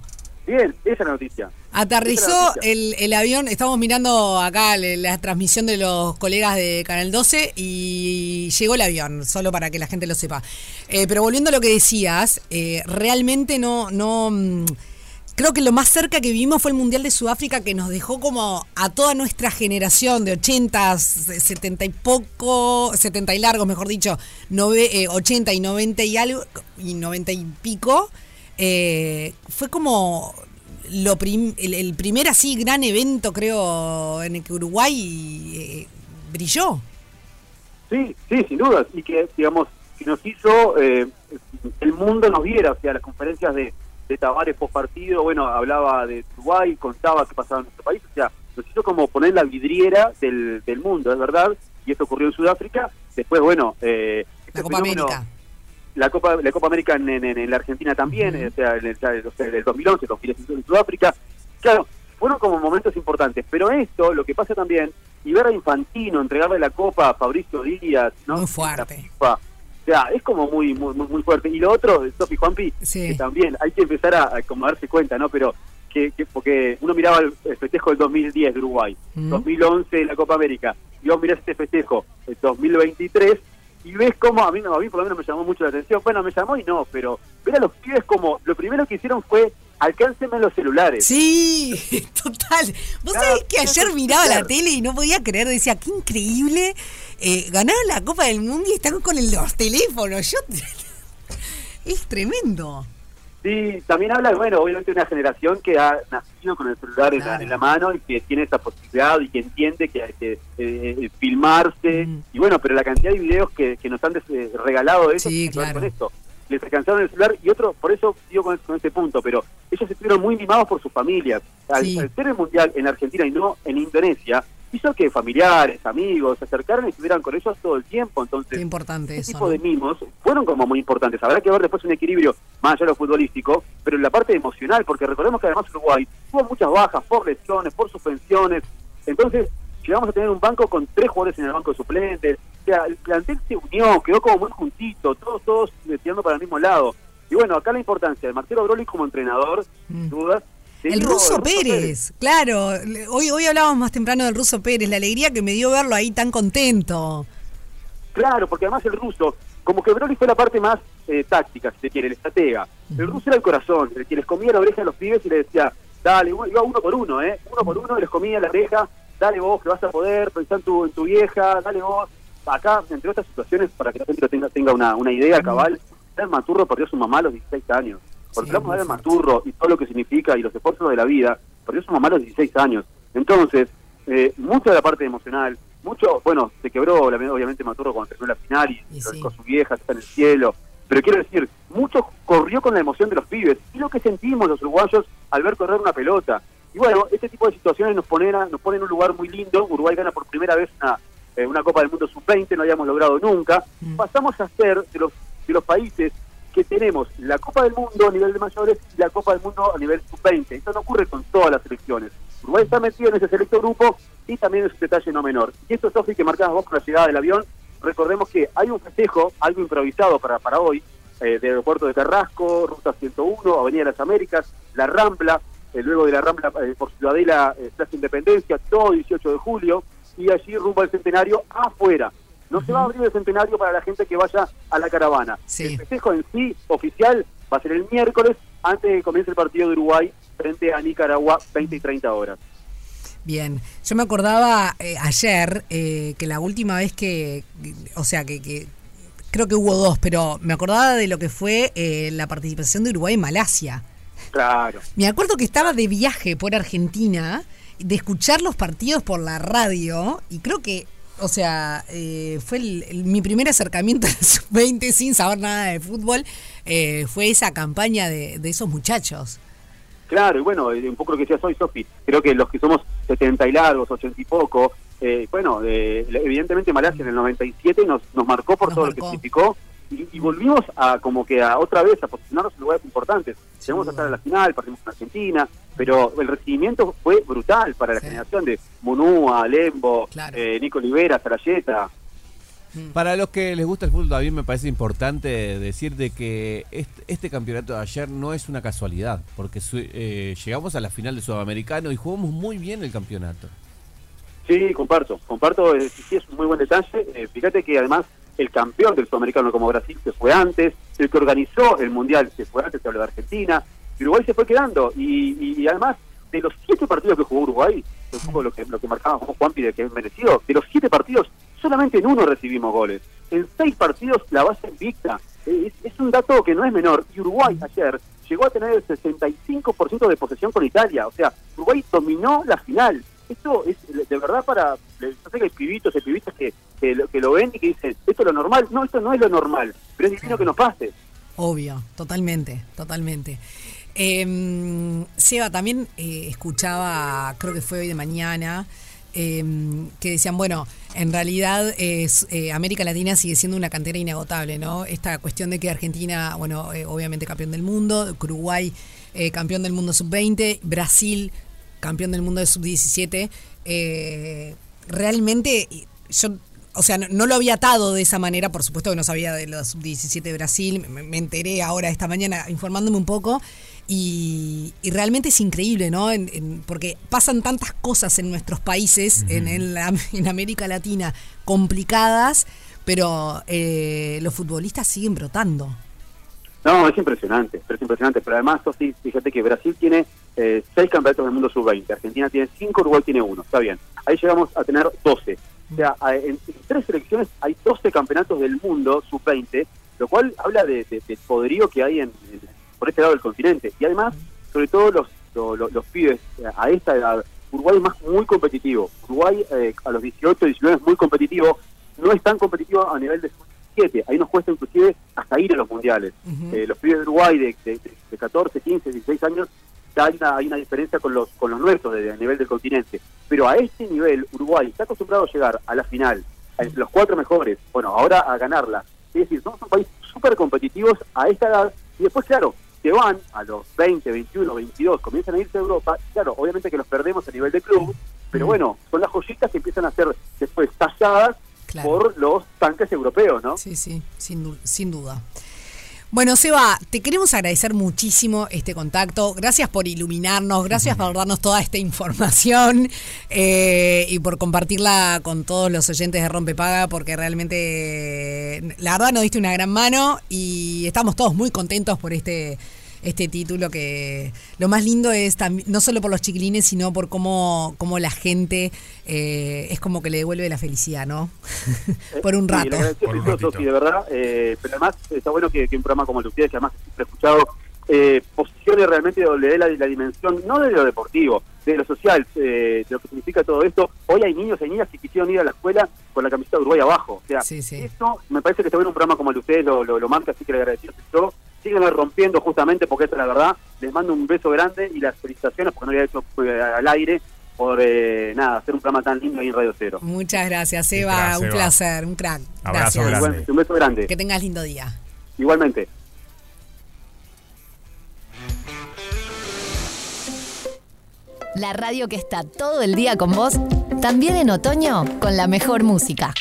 Bien, esa es la noticia. Aterrizó el, el avión, estamos mirando acá la transmisión de los colegas de Canal 12 y llegó el avión, solo para que la gente lo sepa. Eh, pero volviendo a lo que decías, eh, realmente no, no, mm, creo que lo más cerca que vivimos fue el Mundial de Sudáfrica que nos dejó como a toda nuestra generación de 80, 70 y poco, 70 y largos, mejor dicho, nove- eh, 80 y 90 y algo, y 90 y pico. Eh, fue como lo prim- el, el primer así gran evento, creo, en el que Uruguay eh, brilló. Sí, sí, sin dudas. Y que, digamos, que nos hizo eh, el mundo nos viera, o sea, las conferencias de, de Tavares post partido, bueno, hablaba de Uruguay, contaba qué pasaba en nuestro país, o sea, nos hizo como poner la vidriera del, del mundo, es verdad, y eso ocurrió en Sudáfrica. Después, bueno, eh, La este Copa fenómeno- América. La Copa la Copa América en, en- en la Argentina también, o sea, en el, en el 2011, 2010 en Sudáfrica. Claro, fueron como momentos importantes, pero esto, lo que pasa también, y ver a Infantino entregarle la Copa a Fabricio Díaz, ¿no? Muy fuerte. O sea, es como muy muy muy, fuerte. Y lo otro, Sofi Juanpi, Sí. que también hay que empezar a, a como darse cuenta, ¿no? Pero que, que- porque uno miraba el, el festejo del 2010 de Uruguay, Mm. 2011 la Copa América, y vos mirás este festejo del 2023 y ves cómo, a mí, no, a mí por lo menos me llamó mucho la atención, bueno, me llamó y no, pero ver a los pibes como, lo primero que hicieron fue alcáncenme los celulares. Sí, total. Vos Claro, sabés que ayer miraba la tele y no podía creer, decía, qué increíble. Eh, ganaron la Copa del Mundo y están con el, los teléfonos. Yo es tremendo. Sí, también habla, bueno, obviamente una generación que ha nacido con el celular en, la, en la mano y que tiene esa posibilidad y que entiende que hay que eh, filmarse. Mm. Y bueno, pero la cantidad de videos que, que nos han des- eh, regalado de eso Sí, claro. con esto. Les alcanzaron el celular y otro, por eso digo con, con este punto, pero ellos estuvieron muy mimados por sus familias. Al, Sí. al ser el mundial en Argentina y no en Indonesia, hizo que familiares, amigos se acercaran y estuvieran con ellos todo el tiempo. Entonces, Qué importante ese eso. tipo ¿no? de mimos fueron como muy importantes. Habrá que ver después un equilibrio más allá de lo futbolístico, pero en la parte emocional, porque recordemos que además Uruguay tuvo muchas bajas por lesiones, por suspensiones. Entonces, llegamos a tener un banco con tres jugadores en el banco de suplentes. O sea, el plantel se unió, quedó como muy juntito, todos, todos tirando para el mismo lado. Y bueno, acá la importancia de Marcelo Broly como entrenador, sin dudas. El ruso Pérez, claro. Hoy, hoy hablábamos más temprano del ruso Pérez, la alegría que me dio verlo ahí tan contento. Claro, porque además el ruso, como que Broly fue la parte más eh, táctica, si se quiere, el estratega. El ruso era el corazón, el que les comía la oreja a los pibes y les decía, dale, iba uno por uno, ¿eh? Uno por uno les comía la oreja, dale vos que vas a poder, pensá en tu, en tu vieja, dale vos. Acá, entre otras situaciones, para que la gente tenga, tenga una, una idea cabal, el Maturro perdió a su mamá a los 16 años. Porque Sí, de fuerte. Maturro y todo lo que significa y los esfuerzos de la vida, perdió a su mamá a los 16 años. Entonces, eh, mucho de la parte emocional, mucho, bueno, se quebró obviamente Maturro cuando terminó la final y, sí. a su vieja, está en el cielo. Pero quiero decir, mucho corrió con la emoción de los pibes y lo que sentimos los uruguayos al ver correr una pelota. Y bueno, este tipo de situaciones nos ponen, a- nos ponen en un lugar muy lindo. Uruguay gana por primera vez una, eh, una Copa del Mundo Sub-20, no habíamos logrado nunca. Mm. Pasamos a ser de los, de los países que tenemos la Copa del Mundo a nivel de mayores y la Copa del Mundo a nivel sub-20. Esto no ocurre con todas las selecciones. Uruguay está metido en ese selecto grupo y también es un detalle no menor. Y esto, Sofi, que marcabas vos con la llegada del avión, recordemos que hay un festejo, algo improvisado para, para hoy, eh, del aeropuerto de Carrasco, Ruta 101, Avenida de las Américas, La Rambla, eh, luego de La Rambla eh, por Ciudadela, eh, Plaza Independencia, todo 18 de julio, y allí rumbo al centenario afuera. No se va a abrir el centenario para la gente que vaya a la caravana. Sí. El festejo en sí, oficial, va a ser el miércoles, antes de que comience el partido de Uruguay frente a Nicaragua, 20 y 30 horas. Bien, yo me acordaba eh, ayer eh, que la última vez que, o sea, que, que creo que hubo dos, pero me acordaba de lo que fue eh, la participación de Uruguay en Malasia. Claro. Me acuerdo que estaba de viaje por Argentina, de escuchar los partidos por la radio, y creo que, o sea, eh, fue el- el- mi primer acercamiento al sub-20 sin saber nada de fútbol, eh, fue esa campaña de, de esos muchachos. Claro, y bueno, eh, un poco lo que decías hoy, Sofi, creo que los que somos 70 y largos, 80 y poco, eh, bueno, eh, evidentemente Malasia en el 97 nos, nos marcó por Nos todo lo que significó y, y volvimos a como que a otra vez a posicionarnos en lugares importantes. Llegamos a estar en la final, partimos con Argentina, pero el recibimiento fue brutal para la Sí. generación de Munúa, Lembo, Claro. eh, Nico Olivera, Sarayeta. Para los que les gusta el fútbol, a mí me parece importante decir de que este, este campeonato de ayer no es una casualidad, porque su- eh, llegamos a la final de Sudamericano y jugamos muy bien el campeonato. Sí, comparto, comparto, eh, sí es un muy buen detalle. Eh, fíjate que además el campeón del sudamericano como Brasil se fue antes, el que organizó el mundial se fue antes, se habló de Argentina, Uruguay se fue quedando. Y, y- además, de los siete partidos que jugó Uruguay, que lo que, lo que marcaba Juanpi de que es merecido, de los siete partidos, solamente en uno recibimos goles. En seis partidos la base invicta. Es, es un dato que no es menor. Y Uruguay ayer llegó a tener el 65% de posesión con Italia. O sea, Uruguay dominó la final. Esto es de verdad para... Yo sé que hay pibitos y pibitas que, que, lo, que lo ven y que dicen, esto es lo normal. No, esto no es lo normal, pero es divino que nos pase. Obvio, totalmente, totalmente. Eh, Seba, también eh, escuchaba, creo que fue hoy de mañana, eh, que decían, bueno, en realidad es, eh, América Latina sigue siendo una cantera inagotable, ¿no? Esta cuestión de que Argentina, bueno, eh, obviamente campeón del mundo, Uruguay campeón del mundo sub-20, Brasil campeón del mundo de sub-17, eh, realmente yo o sea, no, no lo había atado de esa manera, por supuesto que no sabía de la sub-17 de Brasil, me, me enteré ahora esta mañana informándome un poco y, y realmente es increíble, ¿no? En- en- porque pasan tantas cosas en nuestros países, en, en, la- en América Latina, complicadas, pero eh, los futbolistas siguen brotando. No, es impresionante, pero es impresionante. Pero además, fíjate que Brasil tiene eh, seis campeonatos del mundo sub-20, Argentina tiene cinco, Uruguay tiene uno. Está bien. Ahí llegamos a tener 12. O sea, en, en tres selecciones hay 12 campeonatos del mundo sub-20, lo cual habla de, de- del poderío que hay en, en- por este lado del continente. Y además, sobre todo los, lo- lo- los pibes eh, a esta edad, Uruguay es más muy competitivo. Uruguay eh, a los 18, 19 es muy competitivo, no es tan competitivo a nivel de sub-17. Ahí nos cuesta inclusive hasta ir a los mundiales. Eh, los pibes de Uruguay de, de- de 14, 15, 16 años, hay una, hay una diferencia con los con los nuestros de- a nivel del continente. Pero a este nivel, Uruguay está acostumbrado a llegar a la final, a los cuatro mejores, bueno, ahora a ganarla. Es decir, somos un país súper competitivos a esta edad y después, claro, se van a los 20, 21, 22, comienzan a irse a Europa. y Claro, obviamente que los perdemos a nivel de club, pero bueno, son las joyitas que empiezan a ser después talladas Claro. por los tanques europeos, ¿no? Sí, sí, sin, sin duda. Bueno, Seba, te queremos agradecer muchísimo este contacto. Gracias por iluminarnos, gracias por darnos toda esta información eh, y por compartirla con todos los oyentes de Rompepaga, porque realmente, la verdad, nos diste una gran mano y estamos todos muy contentos por este este título que lo más lindo es también no solo por los chiquilines sino por cómo, cómo la gente eh, es como que le devuelve la felicidad no por un Sí, rato Por un ratito. Sofi, de verdad. eh, pero además está bueno que, que un programa como el de ustedes, que además siempre he escuchado, eh, posicione realmente o le dé la, la dimensión, no de lo deportivo, de lo social, eh, de lo que significa todo esto. Hoy hay niños y niñas que quisieron ir a la escuela con la camiseta de Uruguay abajo. O sea, Sí, sí. esto me parece que está bueno un programa como el de ustedes, lo, lo, lo marca, así que le agradezco yo. Síganlo rompiendo justamente porque esta es la verdad. Les mando un beso grande y las felicitaciones porque no lo había hecho eh, al aire por eh, nada hacer un programa tan lindo ahí en Radio Cero. Muchas gracias, Eva. crack, un placer, un crack. Abrazo gracias. grande. Un beso grande. Que tengas lindo día. Igualmente. La radio que está todo el día con vos, también en otoño con la mejor música.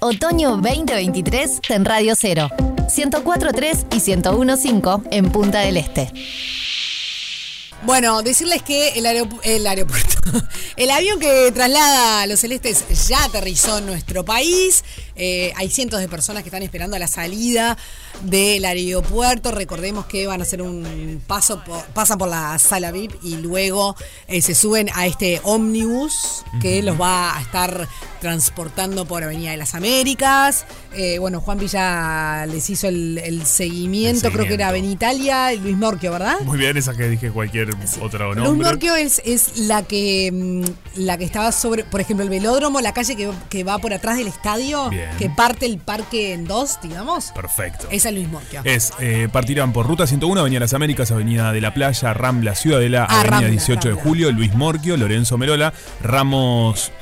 Otoño 2023 en Radio 0. 104.3 y 101.5 en Punta del Este. Bueno, decirles que el, aeropu- el aeropuerto, el avión que traslada a los celestes ya aterrizó en nuestro país. Eh, hay cientos de personas que están esperando a la salida del aeropuerto. Recordemos que van a hacer un paso, por- pasan por la sala VIP y luego eh, se suben a este ómnibus que los va a estar transportando por Avenida de las Américas. Eh, bueno, Juan Villa les hizo el, el seguimiento, El creo que era seguimiento. Benitalia y Luis Morquio, ¿verdad? Muy bien, esa que dije cualquier otro Luz nombre. Morquio es, es la que mm, la que estaba sobre, por ejemplo, el velódromo, la calle que, que va por atrás del estadio, Bien. que parte el parque en dos, digamos. Perfecto. Esa es Luis Morquio. Es, eh, partirán por Ruta 101, Avenida Las Américas, Avenida de la Playa, Rambla, Ciudadela, Ah, Avenida Rambla, 18 de. Julio, Luis Morquio, Lorenzo Merola, Ramos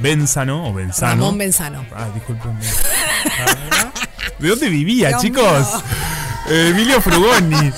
Benzano o Benzano. Ramón Benzano. Ah, disculpenme. ¿De dónde vivía, Dios chicos? Eh, Emilio Frugoni.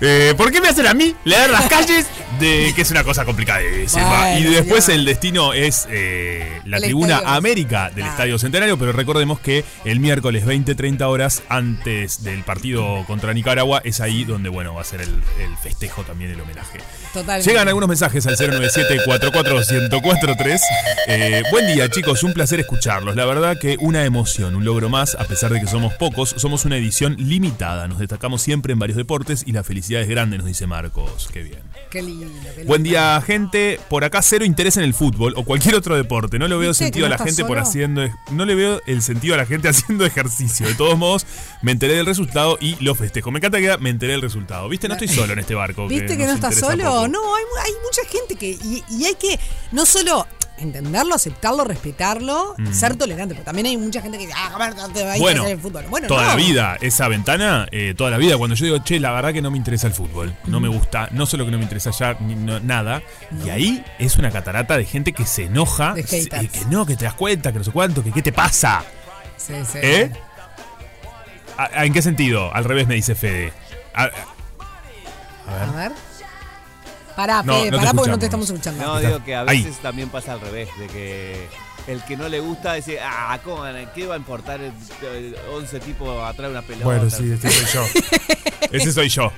Eh, ¿Por qué me hacen a mí leer las calles de que es una cosa complicadísima. Bueno, y después el destino es eh, la El tribuna Estadio- América del Claro. Estadio Centenario, pero recordemos que el miércoles 20-30 horas antes del partido contra Nicaragua es ahí donde, bueno, va a ser el, el festejo también, el homenaje. Totalmente. Llegan algunos mensajes al 097-44-1043. Eh, buen día, chicos. Un placer escucharlos. La verdad que una emoción, un logro más, a pesar de que somos pocos. Somos una edición limitada. Nos destacamos siempre en varios deportes y la felicidad es grande, nos dice Marcos. Qué bien. Qué lindo. Buen día, gente. Por acá cero interés en el fútbol o cualquier otro deporte. No le veo ¿Viste sentido a la gente por haciendo. No le veo el sentido a la gente haciendo ejercicio. De todos modos, me enteré del resultado y lo festejo. Me encanta que me enteré del resultado. ¿Viste? No estoy solo en este barco. ¿Viste que no estás solo? poco. No, hay, hay mucha gente que. Y, y hay que no solo entenderlo, aceptarlo, respetarlo, ser tolerante. Pero también hay mucha gente que dice, ah, a ver, no te vayas a Bueno, hacer el fútbol. Bueno, toda no. la vida, esa ventana, eh, toda la vida, cuando yo digo, che, la verdad que no me interesa el fútbol, no me gusta, no solo que no me interesa ya ni no- nada, y ahí es una catarata de gente que se enoja, De se- haters. que no, que te das cuenta, que no sé cuánto, que qué te pasa, Sí, sí. ¿eh? ¿A- a- ¿En qué sentido? Al revés me dice Fede. A- A ver. Pará, No, Fede, no te pará porque no te estamos escuchando. No, digo que a Ahí. veces también pasa al revés, de que el que no le gusta dice, ah, ¿cómo, ¿qué va a importar el- el 11 tipos atrás de una pelota? bueno, sí, ese soy yo. ese soy yo,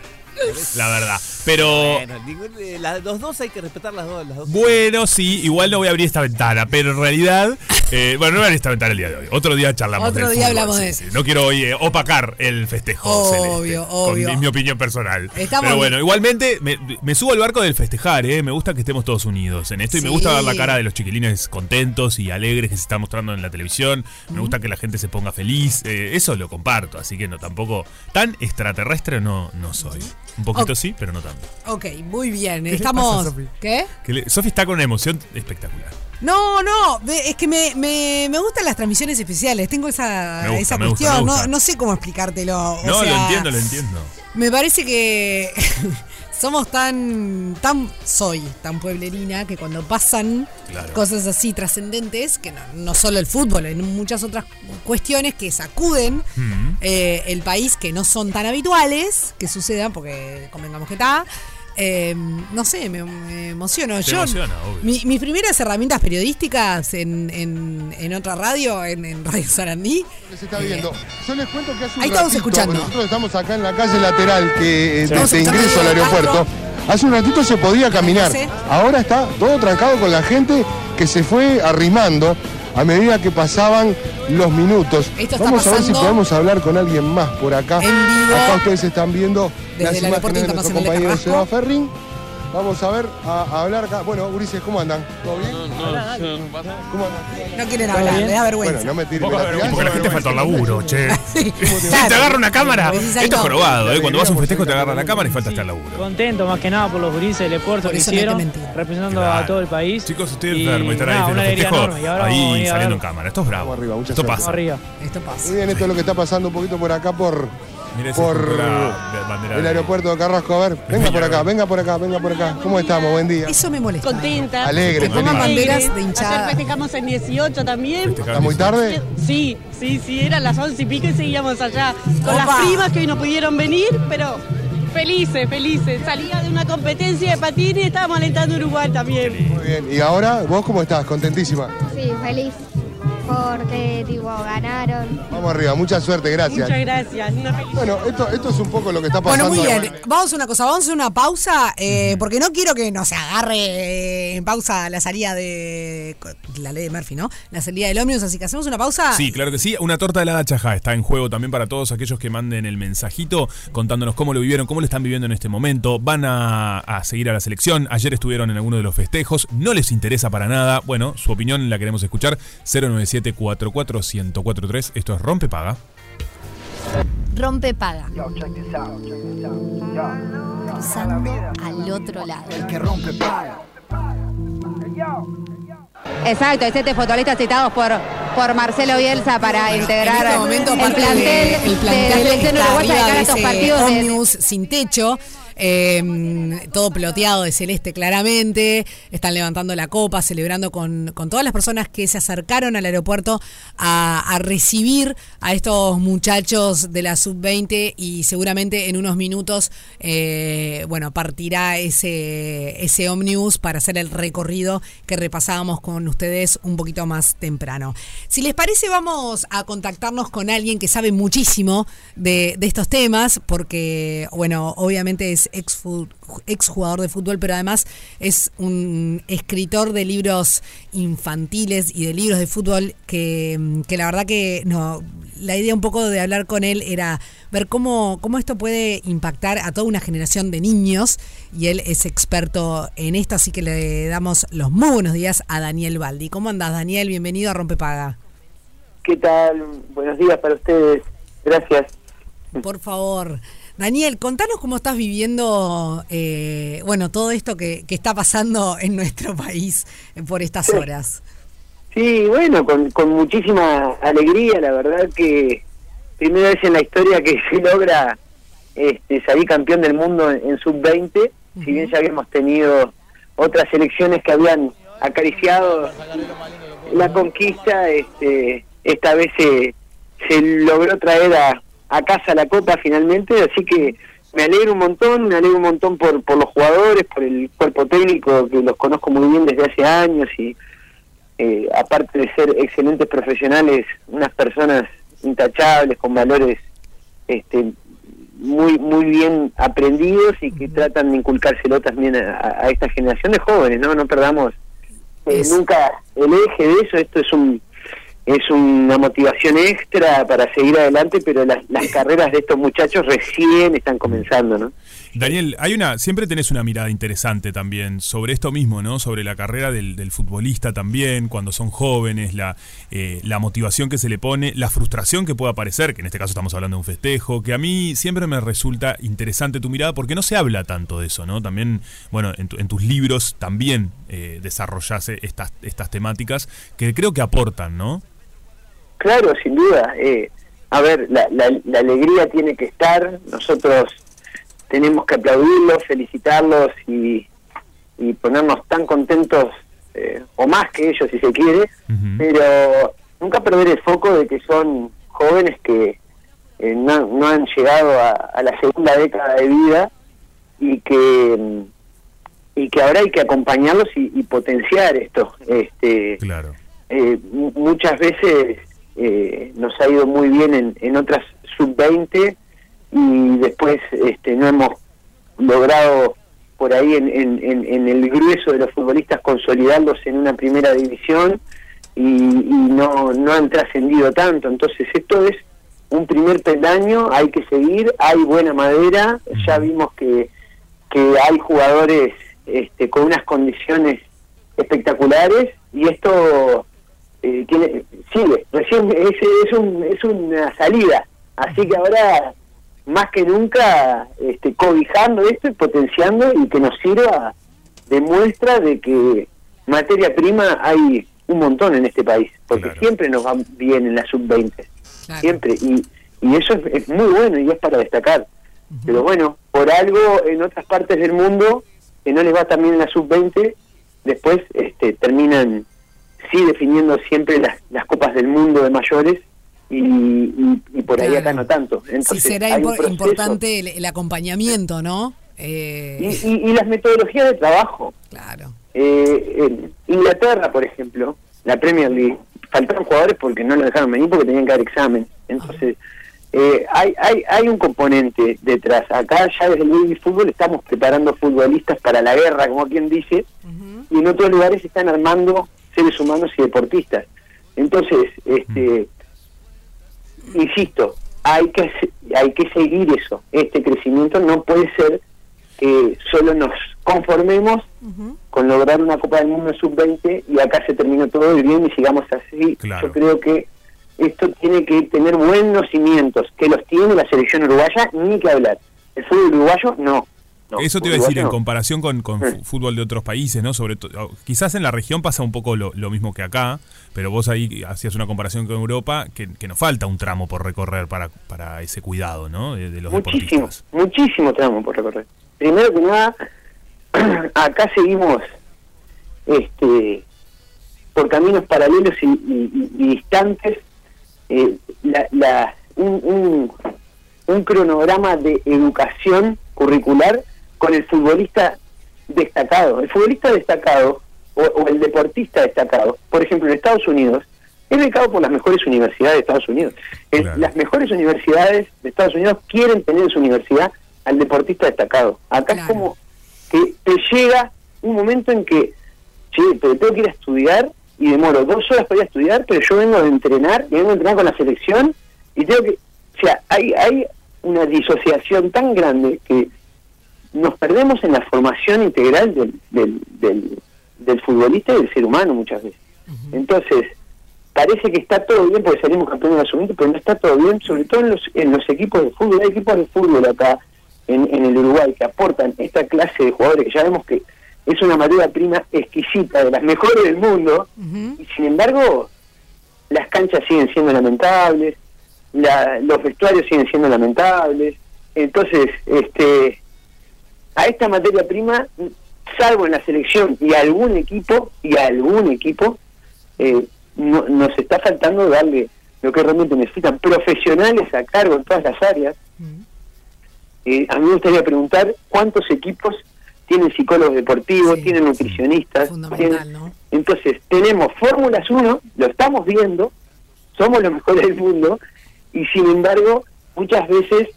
la verdad. Pero... Bueno, ningún- eh, la- los dos hay que respetar las dos. Las dos. Bueno, sí, igual no voy a abrir esta ventana, pero en realidad, eh, bueno, no voy a abrir esta ventana el día de hoy. Otro día charlamos Otro del día fútbol, hablamos sí, de- sí. No quiero hoy eh, opacar el festejo Obvio, celeste, obvio. Con mi, mi opinión personal. Estamos- Pero bueno, igualmente me, me subo al barco del festejar, ¿eh? Me gusta que estemos todos unidos en esto y me gusta ver la cara de los chiquilines contentos y alegres que se está mostrando en la televisión. Me gusta que la gente se ponga feliz. eh, eso lo comparto, así que no tampoco tan extraterrestre no, no soy. Un poquito Ok. sí, pero no tanto. Ok, muy bien. Estamos. pasa? ¿Qué? Que le- Sofi está con una emoción espectacular. No, no, es que me, me, me gustan las transmisiones especiales. Tengo esa, Me gusta, esa me gusta, cuestión. me gusta. No, no sé cómo explicártelo. o No, lo entiendo, lo entiendo. Me parece que somos tan, tan, soy tan pueblerina que cuando pasan Claro. cosas así trascendentes, que no, no solo el fútbol, en muchas otras cuestiones que sacuden eh, el país, que no son tan habituales que sucedan, porque convengamos que está. Eh, no sé, me, me emociono. Te Yo, emociona, obvio. mi- mis primeras herramientas periodísticas en, en, en otra radio, en, en Radio Sarandí, Se está viendo. Yo les cuento que hace un Ahí estamos ratito, escuchando. Nosotros estamos acá en la calle lateral que eh, escuchando ingreso al aeropuerto. Hace un ratito se podía caminar. Ahora está todo trancado con la gente que se fue arrimando a medida que pasaban los minutos. Esto Vamos a ver si podemos hablar con alguien más por acá. Acá ustedes están viendo las imágenes de nuestro compañero Seba. Ferrín. Vamos a ver, a, a hablar acá. Bueno, Ulises, ¿cómo andan? ¿Todo bien? ¿Cómo andan? no quieren hablar, le da vergüenza. Bueno, no me tiren Poco la vergüenza, porque la gente falta al laburo, che. Claro. te agarra una cámara, esto es no. jorobado, ¿eh? Cuando vas a un festejo te agarra la cámara y falta hasta el laburo. Contento más que nada por los gurises del esfuerzo que no hicieron, representando Claro. a todo el país. Chicos, estoy enfermo y están ahí en los festejos ahí saliendo en cámara. Esto es bravo. Esto pasa. Esto pasa. Muy bien, esto es lo que está pasando un poquito por acá por, por el aeropuerto de Carrasco. A ver, venga por acá, venga por acá, venga por acá. ¿Cómo estamos? Buen día. Eso me molesta. Contenta. Alegre, Que pongan banderas de hinchada. Ayer festejamos en 18 también. ¿Está muy tarde? Sí, sí, sí, eran las 11 y pico y seguíamos allá con Opa. las primas que hoy no pudieron venir, pero felices, felices. Salía de una competencia de patines y estábamos alentando Uruguay también. Muy bien. ¿Y ahora vos cómo estás? ¿Contentísima? Sí, feliz porque tipo ganaron. Vamos arriba, mucha suerte, gracias. Muchas gracias. Bueno, esto, esto es un poco lo que está pasando. Bueno, muy bien. Vamos a una cosa, vamos a una pausa, eh, porque no quiero que nos agarre eh, en pausa la salida de la ley de Murphy, ¿no? La salida del ómnibus, así que hacemos una pausa. Sí, claro que sí. Una torta de la chajá está en juego también para todos aquellos que manden el mensajito contándonos cómo lo vivieron, cómo lo están viviendo en este momento. Van a, a seguir a la selección. Ayer estuvieron en alguno de los festejos. No les interesa para nada. Bueno, su opinión la queremos escuchar. 097 44 1043 Esto es Rompe Paga. Rompe paga. Cruzando al otro lado. Exacto, hay siete futbolistas citados por, por Marcelo Bielsa para En integrar este momento, el plantel, de- el de plantel la selección está uruguaya de arriba cara a de estos ese partidos. de- techo. Eh, todo ploteado de celeste claramente, están levantando la copa, celebrando con, con todas las personas que se acercaron al aeropuerto a, a recibir a estos muchachos de la sub-20 y seguramente en unos minutos, eh, bueno, partirá ese, ese ómnibus para hacer el recorrido que repasábamos con ustedes un poquito más temprano. Si les parece, vamos a contactarnos con alguien que sabe muchísimo de, de estos temas, porque, bueno, obviamente es ex, ex jugador de fútbol, pero además es un escritor de libros infantiles y de libros de fútbol que, que la verdad que no, la idea un poco de hablar con él era ver cómo, cómo esto puede impactar a toda una generación de niños y él es experto en esto, así que le damos los muy buenos días a Daniel Baldi. ¿Cómo andas, Daniel? Bienvenido a Rompepaga. ¿Qué tal? Buenos días para ustedes. Gracias. Por favor. Daniel, contanos cómo estás viviendo, eh, bueno, todo esto que, que está pasando en nuestro país por estas horas. Sí, bueno, con, con muchísima alegría, la verdad que primera vez en la historia que se logra este, salir campeón del mundo en, en sub-20, si bien ya habíamos tenido otras selecciones que habían acariciado la conquista, este, esta vez se, se logró traer a, a casa la copa finalmente, así que me alegro un montón, me alegro un montón por, por los jugadores, por el cuerpo técnico, que los conozco muy bien desde hace años y eh, aparte de ser excelentes profesionales, unas personas intachables, con valores este, muy muy bien aprendidos y que tratan de inculcárselo también a, a esta generación de jóvenes, ¿no? No perdamos eh, nunca el eje de eso, esto es un es una motivación extra para seguir adelante, pero las, las carreras de estos muchachos recién están comenzando, ¿no? Daniel, hay una, siempre tenés una mirada interesante también sobre esto mismo, ¿no? Sobre la carrera del, del futbolista también, cuando son jóvenes, la, eh, la motivación que se le pone, la frustración que puede aparecer, que en este caso estamos hablando de un festejo, que a mí siempre me resulta interesante tu mirada porque no se habla tanto de eso, ¿no? También, bueno, en, tu- en tus libros también eh, estas, estas temáticas que creo que aportan, ¿no? Claro, sin duda. Eh, a ver, la, la, la alegría tiene que estar. Nosotros tenemos que aplaudirlos, felicitarlos y, y ponernos tan contentos, eh, o más que ellos si se quiere, pero nunca perder el foco de que son jóvenes que eh, no, no han llegado a, a la segunda década de vida y que y que ahora hay que acompañarlos y, y potenciar esto. Este, claro. muchas veces eh, nos ha ido muy bien en, en otras sub-20 y después este, no hemos logrado por ahí en, en, en- en el grueso de los futbolistas consolidarlos en una primera división y, y no, no han trascendido tanto. Entonces esto es un primer peldaño, hay que seguir, hay buena madera, ya vimos que, que hay jugadores este, con unas condiciones espectaculares y esto eh, tiene, sigue, recién es, es, un, es una salida, así que ahora más que nunca este, cobijando esto y potenciando y que nos sirva de muestra de que materia prima hay un montón en este país, porque siempre nos va bien en la sub-20, siempre, y, y eso es, es muy bueno y es para destacar. Pero bueno, por algo en otras partes del mundo que no les va tan bien en la sub-20, después este, terminan sí definiendo siempre las, las copas del mundo de mayores y, y- y por ahí acá no tanto. Sí, Entonces, será importante el, el acompañamiento, ¿no? Eh, Y, y- las metodologías de trabajo. Claro. Eh, en Inglaterra, por ejemplo, la Premier League, faltaron jugadores porque no los dejaron venir porque tenían que dar examen. Entonces, eh, hay, hay, hay un componente detrás. Acá ya desde el baby fútbol estamos preparando futbolistas para la guerra, como quien dice, y en otros lugares están armando seres humanos y deportistas. Entonces, este, insisto, hay que hay que seguir eso. Este crecimiento no puede ser que solo nos conformemos con lograr una Copa del Mundo sub-20 y acá se terminó todo y bien y sigamos así. Yo creo que esto tiene que tener buenos cimientos, que los tiene la selección uruguaya, ni que hablar. El fútbol uruguayo, no. No, Eso te iba a decir, en comparación con, con fútbol de otros países, ¿no? Sobre todo, quizás en la región pasa un poco lo, lo mismo que acá, pero vos ahí hacías una comparación con Europa, que, que nos falta un tramo por recorrer para, para ese cuidado, ¿no? De, de los Muchísimo, deportistas. muchísimo tramo por recorrer. primero que nada, acá seguimos este por caminos paralelos y, y- y distantes eh, la, la- un, un- un cronograma de educación curricular con el futbolista destacado. El futbolista destacado o, o el deportista destacado, por ejemplo, en Estados Unidos, es becado por las mejores universidades de Estados Unidos. El- Las mejores universidades de Estados Unidos quieren tener en su universidad al deportista destacado. Acá es como que te llega un momento en que, che, pero tengo que ir a estudiar y demoro dos horas para ir a estudiar, pero yo vengo de entrenar, y vengo a entrenar con la selección y tengo que, o sea, hay, hay una disociación tan grande que nos perdemos en la formación integral del, del, del, del futbolista y del ser humano muchas veces. Entonces, parece que está todo bien porque salimos campeones de la sub pero no está todo bien, sobre todo en los, en los equipos de fútbol. Hay equipos de fútbol acá en, en el Uruguay que aportan esta clase de jugadores que ya vemos que es una materia prima exquisita, de las mejores del mundo, y sin embargo, las canchas siguen siendo lamentables, la- los vestuarios siguen siendo lamentables. Entonces, este a esta materia prima, salvo en la selección y a algún equipo, y a algún equipo, eh, no- nos está faltando darle lo que realmente necesitan, profesionales a cargo en todas las áreas. Eh, a mí me gustaría preguntar cuántos equipos tienen psicólogos deportivos, tienen nutricionistas. tienen- Entonces, tenemos Fórmulas 1, lo estamos viendo, somos los mejores del mundo, y sin embargo, muchas veces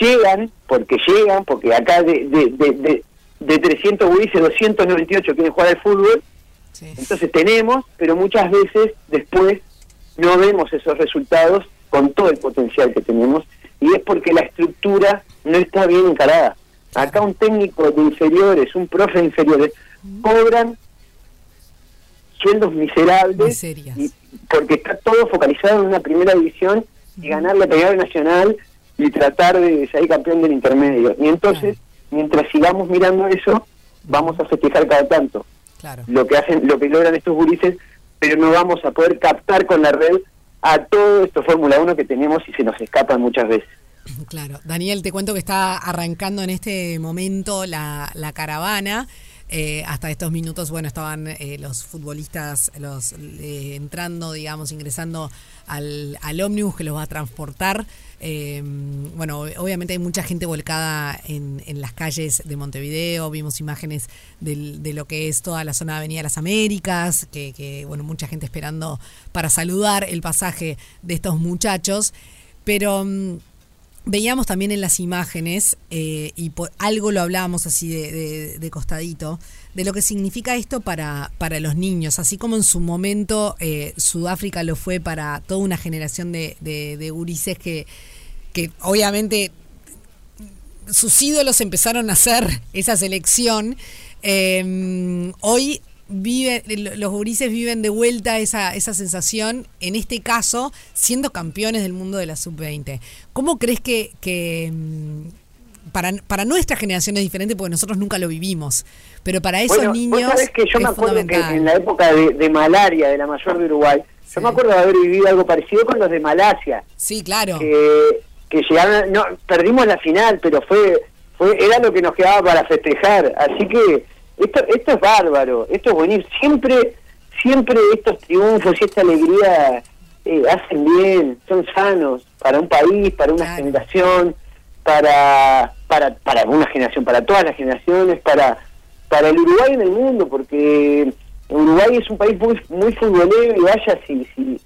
llegan, porque llegan, porque acá de, de, de, de, de 300 gurises, 298 quieren jugar al fútbol, entonces tenemos, pero muchas veces después no vemos esos resultados con todo el potencial que tenemos, y es porque la estructura no está bien encarada. Acá un técnico de inferiores, un profe de inferiores, cobran sueldos miserables y- porque está todo focalizado en una primera división y ganar la Primera Nacional y tratar de salir campeón del intermedio. Y entonces, mientras sigamos mirando eso, vamos a festejar cada tanto lo que hacen, lo que logran estos gurises, pero no vamos a poder captar con la red a todo esto Fórmula 1 que tenemos y se nos escapan muchas veces. Claro, Daniel, te cuento que está arrancando en este momento la, la caravana. Eh, hasta estos minutos, bueno, estaban eh, los futbolistas eh, entrando, digamos, ingresando al, al ómnibus que los va a transportar. Bueno, obviamente hay mucha gente volcada en, en las calles de Montevideo. Vimos imágenes de lo que es toda la zona de Avenida Las Américas, que, que, bueno, mucha gente esperando para saludar el pasaje de estos muchachos. Pero mm, veíamos también en las imágenes, eh, y por algo lo hablábamos así de, de- costadito, de lo que significa esto para, para los niños, así como en su momento eh, Sudáfrica lo fue para toda una generación de, de, de gurises que, que obviamente sus ídolos empezaron a hacer esa selección. Eh, hoy vive, los gurises viven de vuelta esa, esa sensación, en este caso, siendo campeones del mundo de la sub-20. ¿Cómo crees que, que, mm, para, para nuestra generación es diferente porque nosotros nunca lo vivimos? Pero para esos Bueno, niños. Vos sabés que yo es me acuerdo que en la época de, de malaria de la mayor de Uruguay, yo me acuerdo de haber vivido algo parecido con los de Malasia. Sí, claro. Que, que llegaron, no, perdimos la final, pero fue, fue era lo que nos quedaba para festejar. Así que esto, esto es bárbaro, esto es buenísimo. Siempre, siempre estos triunfos y esta alegría eh, hacen bien, son sanos para un país, para una generación, para, para, para una generación, para todas las generaciones, para, para el Uruguay en el mundo, porque Uruguay es un país muy, muy futbolero y vaya si, si,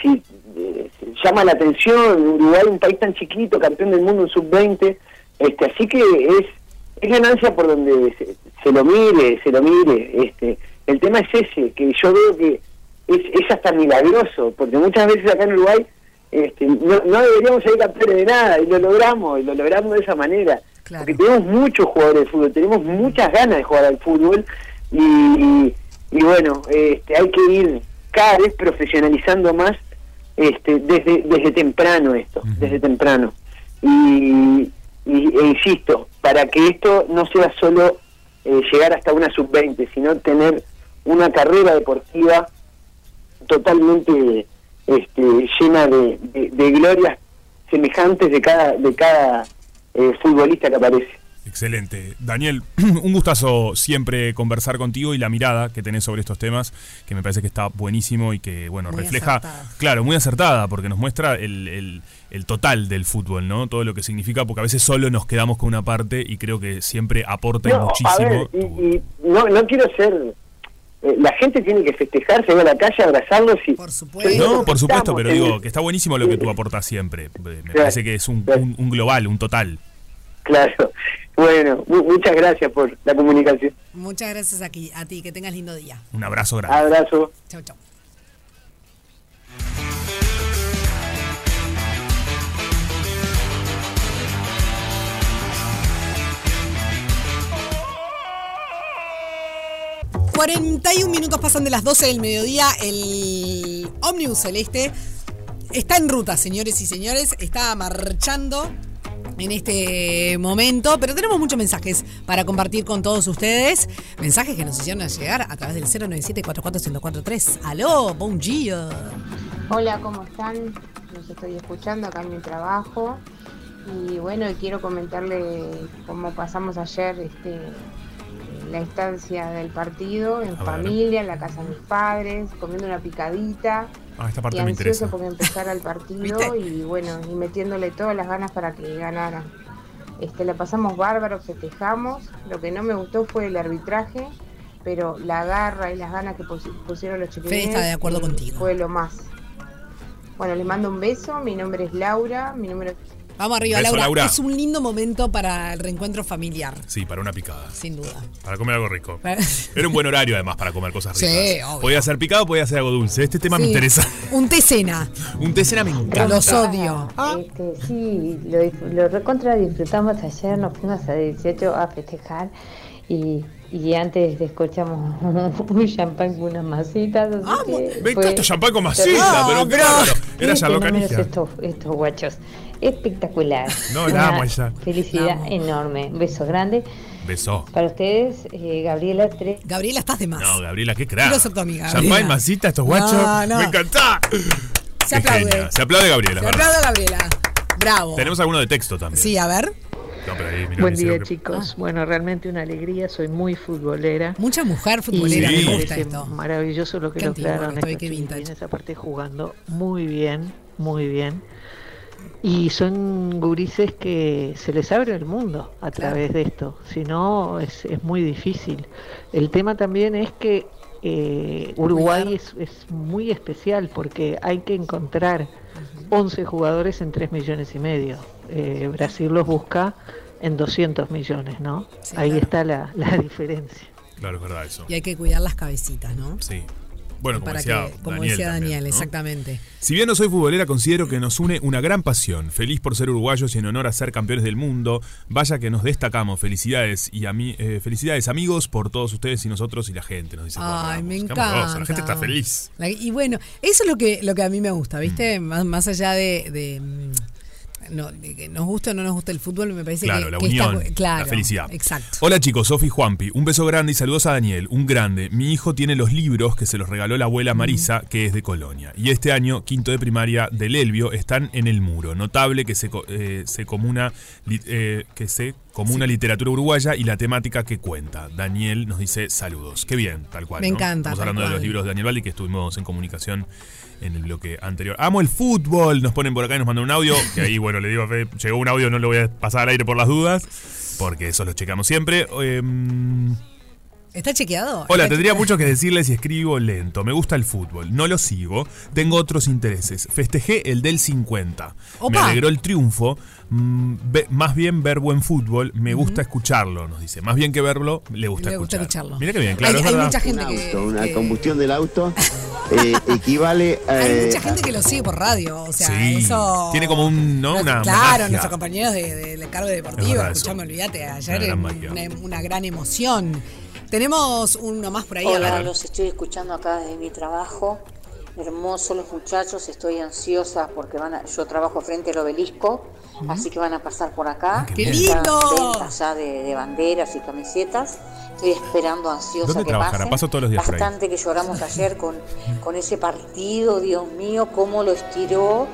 si eh, llama la atención, Uruguay un país tan chiquito, campeón del mundo en sub-20, este, así que es, es ganancia por donde se, se lo mire, se lo mire, este, el tema es ese, que yo veo que es, es hasta milagroso, porque muchas veces acá en Uruguay este, no, no deberíamos ser campeones de nada, y lo logramos, y lo logramos de esa manera, porque tenemos muchos jugadores de fútbol, tenemos muchas ganas de jugar al fútbol, y, y bueno, este, hay que ir cada vez profesionalizando más este, desde, desde temprano esto, desde temprano. Y, y- e insisto, para que esto no sea solo eh, llegar hasta una sub-20, sino tener una carrera deportiva totalmente este, llena de, glorias semejantes de cada, de cada eh, futbolista que aparece. Excelente. Daniel, un gustazo siempre conversar contigo y la mirada que tenés sobre estos temas, que me parece que está buenísimo y que, bueno, Muy refleja, acertada. claro, muy acertada, porque nos muestra el, el- el total del fútbol, ¿no? Todo lo que significa, porque a veces solo nos quedamos con una parte y creo que siempre aporta y No, a muchísimo. ver, y, y no, no quiero ser... eh, la gente tiene que festejar, salir a la calle, abrazarlos y... Por No, por supuesto, pero digo que está buenísimo lo que tú aportas siempre. Me parece que es un, un- un global, un total. Claro. Bueno, mu- muchas gracias por la comunicación. Muchas gracias aquí, a ti, que tengas lindo día. Un abrazo grande. Abrazo. Chau, chau. ...41 minutos pasan de las 12 del mediodía... ...el ómnibus celeste... ...está en ruta, señores y señores... ...está marchando... En este momento, pero tenemos muchos mensajes para compartir con todos ustedes. Mensajes que nos hicieron llegar a través del 097-44143. ¡Aló! ¡Bom dia! Hola, ¿cómo están? Los estoy escuchando acá en mi trabajo. Y bueno, quiero comentarle cómo pasamos ayer este, la instancia del partido, en familia, en la casa de mis padres, comiendo una picadita. Ah, esta parte y me interesa. porque empezara el partido y bueno, y metiéndole todas las ganas para que ganara. Este, la pasamos bárbaro, festejamos. Lo que no me gustó fue el arbitraje, pero la garra y las ganas que pus- pusieron los chiquilines Fede está de acuerdo contigo. fue lo más. Bueno, les mando un beso. Mi nombre es Laura. Mi número Vamos arriba, Beso, Laura. Laura. Es un lindo momento para el reencuentro familiar, Sí, para una picada. sin duda. Para comer algo rico. Para- Era un buen horario además para comer cosas Sí, ricas. obvio. Podía ser picado, podía ser algo dulce. Este tema me Sí. interesa. Un té cena. Un té cena me encanta. Los odio. Este, sí, lo, lo recontra disfrutamos ayer, nos fuimos a 18 a festejar y, y antes escuchamos un champán con unas masitas. así que Me encanta champán con masita, pero qué bárbaro. Era fenómenos Canigia. estos, estos guachos. Espectacular. No, la Una amo ella. Felicidad enorme. Un beso grande. Besó. Para ustedes, eh, Gabriela 3. Gabriela, estás de más. No, Gabriela, qué crack. Quiero ser tu amiga. Champán, masita, estos guachos. No, no. Me encanta. Se aplaude. Se aplaude Gabriela. Se aplaude a Gabriela. Bravo. Tenemos alguno de texto también. Sí, a ver. No, pero ahí, mirá, Buen día que- chicos, bueno realmente una alegría, soy muy futbolera. Mucha mujer futbolera, y me gusta esto. Maravilloso lo que lograron aparte jugando muy bien, muy bien. Y son gurises que se les abre el mundo a través de esto, si no es, es muy difícil. El tema también es que eh, Uruguay es, es muy especial porque hay que encontrar 11 jugadores en 3 millones y medio. Eh, Brasil los busca en 200 millones, ¿no? Ahí claro. está la, la diferencia. Claro, es verdad eso. Y hay que cuidar las cabecitas, ¿no? Sí. Bueno, como Para decía que, como Daniel decía también, Daniel, ¿no? exactamente. Si bien no soy futbolera, considero que nos une una gran pasión. Feliz por ser uruguayos y en honor a ser campeones del mundo. Vaya que nos destacamos. Felicidades y a mí, eh, felicidades amigos por todos ustedes y nosotros y la gente. Nos dice Ay, me encanta. La gente está feliz. Y bueno, eso es lo que, lo que a mí me gusta, ¿viste? Mm. Más, más allá de, de, no, nos guste o no nos guste el fútbol, me parece Claro, que, la que está- unión, claro, la felicidad. Exacto. Hola chicos, Sofi Juanpi. Un beso grande y saludos a Daniel, un grande. Mi hijo tiene los libros que se los regaló la abuela Marisa, que es de Colonia. Y este año, quinto de primaria del Elvio, están en el muro. Notable que se, eh, se comuna, eh, que se comuna literatura uruguaya y la temática que cuenta. Daniel nos dice saludos. Qué bien, tal cual. Me ¿no? encanta, Estamos hablando de los libros de Daniel Valli que estuvimos en comunicación en el bloque anterior. Amo el fútbol, nos ponen por acá y nos mandan un audio, que ahí, bueno, le digo a Fe, llegó un audio, no lo voy a pasar al aire por las dudas, porque eso lo checamos siempre. Em, ¿Está chequeado? hola, ¿Está tendría chequeado? mucho que decirles y escribo lento. Me gusta el fútbol, no lo sigo, tengo otros intereses. Festejé el del 50. Me alegró el triunfo. mm, ve- más bien ver buen fútbol, me gusta escucharlo, nos dice. Más bien que verlo, le gusta Le gusta escuchar. escucharlo. Mira que bien, claro, Hay- es mucha gente Un que- auto, una que- combustión del auto eh, equivale a... Hay mucha gente que lo sigue por radio, o sea, Sí, eso... tiene como un, ¿no? una claro, magia. nuestros compañeros de- del cargo Es deportivo, verdad escuchame, olvídate, Una ayer gran en- magia. una, una gran emoción. Tenemos uno más por ahí. a Hola, ver. los estoy escuchando acá desde mi trabajo. Hermosos los muchachos, estoy ansiosa porque van a- yo trabajo frente al obelisco, así que van a pasar por acá. ¡Qué Están lindo! ventas ya de, de banderas y camisetas. Estoy esperando ansiosa ¿Dónde que trabajará? pasen. Paso todos los días por ahí. Bastante que lloramos ayer con, con ese partido, Dios mío, cómo lo estiró.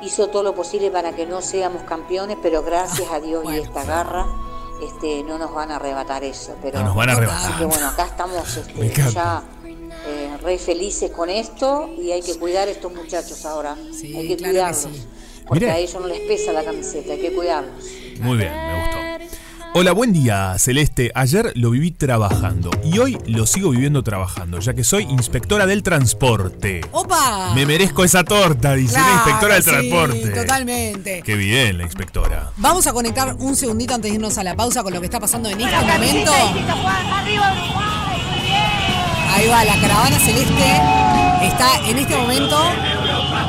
Hizo todo lo posible para que no seamos campeones, pero gracias a Dios y esta garra este, no nos van a arrebatar eso. Pero, No nos van a arrebatar. Así que bueno, acá estamos este, ya eh, re felices con esto y hay que cuidar a estos muchachos ahora. hay que claro que cuidarlos. Porque Mire. a ellos no les pesa la camiseta, hay que cuidarlos. Muy bien, me gustó. Hola, buen día, Celeste. Ayer lo viví trabajando y hoy lo sigo viviendo trabajando, ya que soy inspectora del transporte. ¡Opa! Me merezco esa torta, dice la Claro, inspectora del sí, transporte. Totalmente. Qué bien, la inspectora. Vamos a conectar un segundito antes de irnos a la pausa con lo que está pasando en este momento. Ahí va, la caravana celeste está en este momento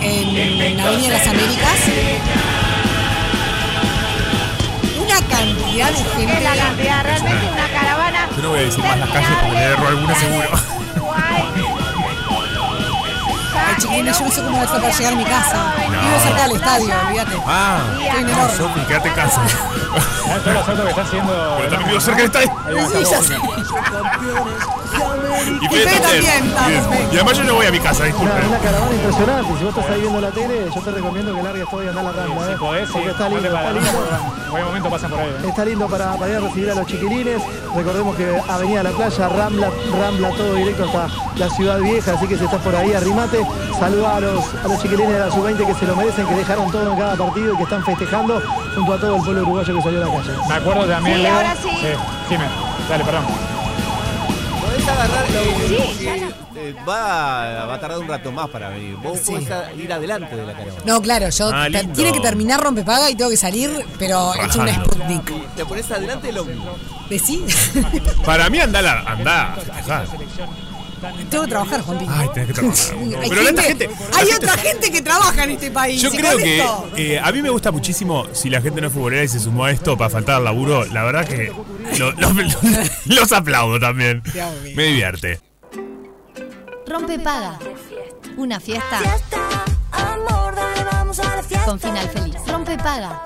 en la Avenida de las Américas. Una cantidad de gente. Es la cantidad, realmente una caravana. Yo no voy a decir más las calles porque le erro alguna seguro. Chiquilina, yo no sé cómo voy a hacer para llegar a mi casa. Vivo cerca del estadio, olvídate. Ah, Estoy en el no, horno. Sofi, quédate en casa. Todo el asalto que está haciendo. Pero también vivo cerca del estadio. Sí, ya sé. Y Fede también. Y además yo no voy a mi casa, disculpe. Una, una caravana impresionante. Si vos estás ahí viendo la tele, yo te recomiendo que largues todo y andar la rambla. ¿eh? Si podés, sí. Porque está lindo, Andate para está la lindo. rambla, porque En cualquier momento pasan por ahí. ¿eh? Está lindo para, para ir a recibir a los chiquilines. Recordemos que Avenida La Playa, Rambla, Rambla, todo directo hasta la ciudad vieja. Así que si estás por ahí, arrimate. Saluda a los, a los chiquilines de la sub-20 que se lo merecen, que dejaron todo en cada partido y que están festejando junto a todo el pueblo uruguayo que salió a la calle. Me acuerdo también. Sí, Leo. ahora sí. Jimé, dale, perdón. Podés agarrar. eh, Sí, eh, eh, va, va a tardar un rato más para venir. Vos podés a- ir adelante de la caravana. No, claro, yo Ah, tiene que terminar rompepaga y tengo que salir, pero hecho un. Sputnik. Te pones adelante del ómnibus. ¿Decí? Para mí anda, la, anda. Tengo que trabajar, Juan. Ay, tenés que trabajar. Hay, Pero la gente, la hay gente- otra gente que trabaja en este país. Yo creo que eh, a mí me gusta muchísimo si la gente no es futbolera y se sumó a esto para faltar al laburo. La verdad que lo- lo- los aplaudo también. Me divierte. Rompe paga. Una fiesta. Con final feliz. Rompe paga.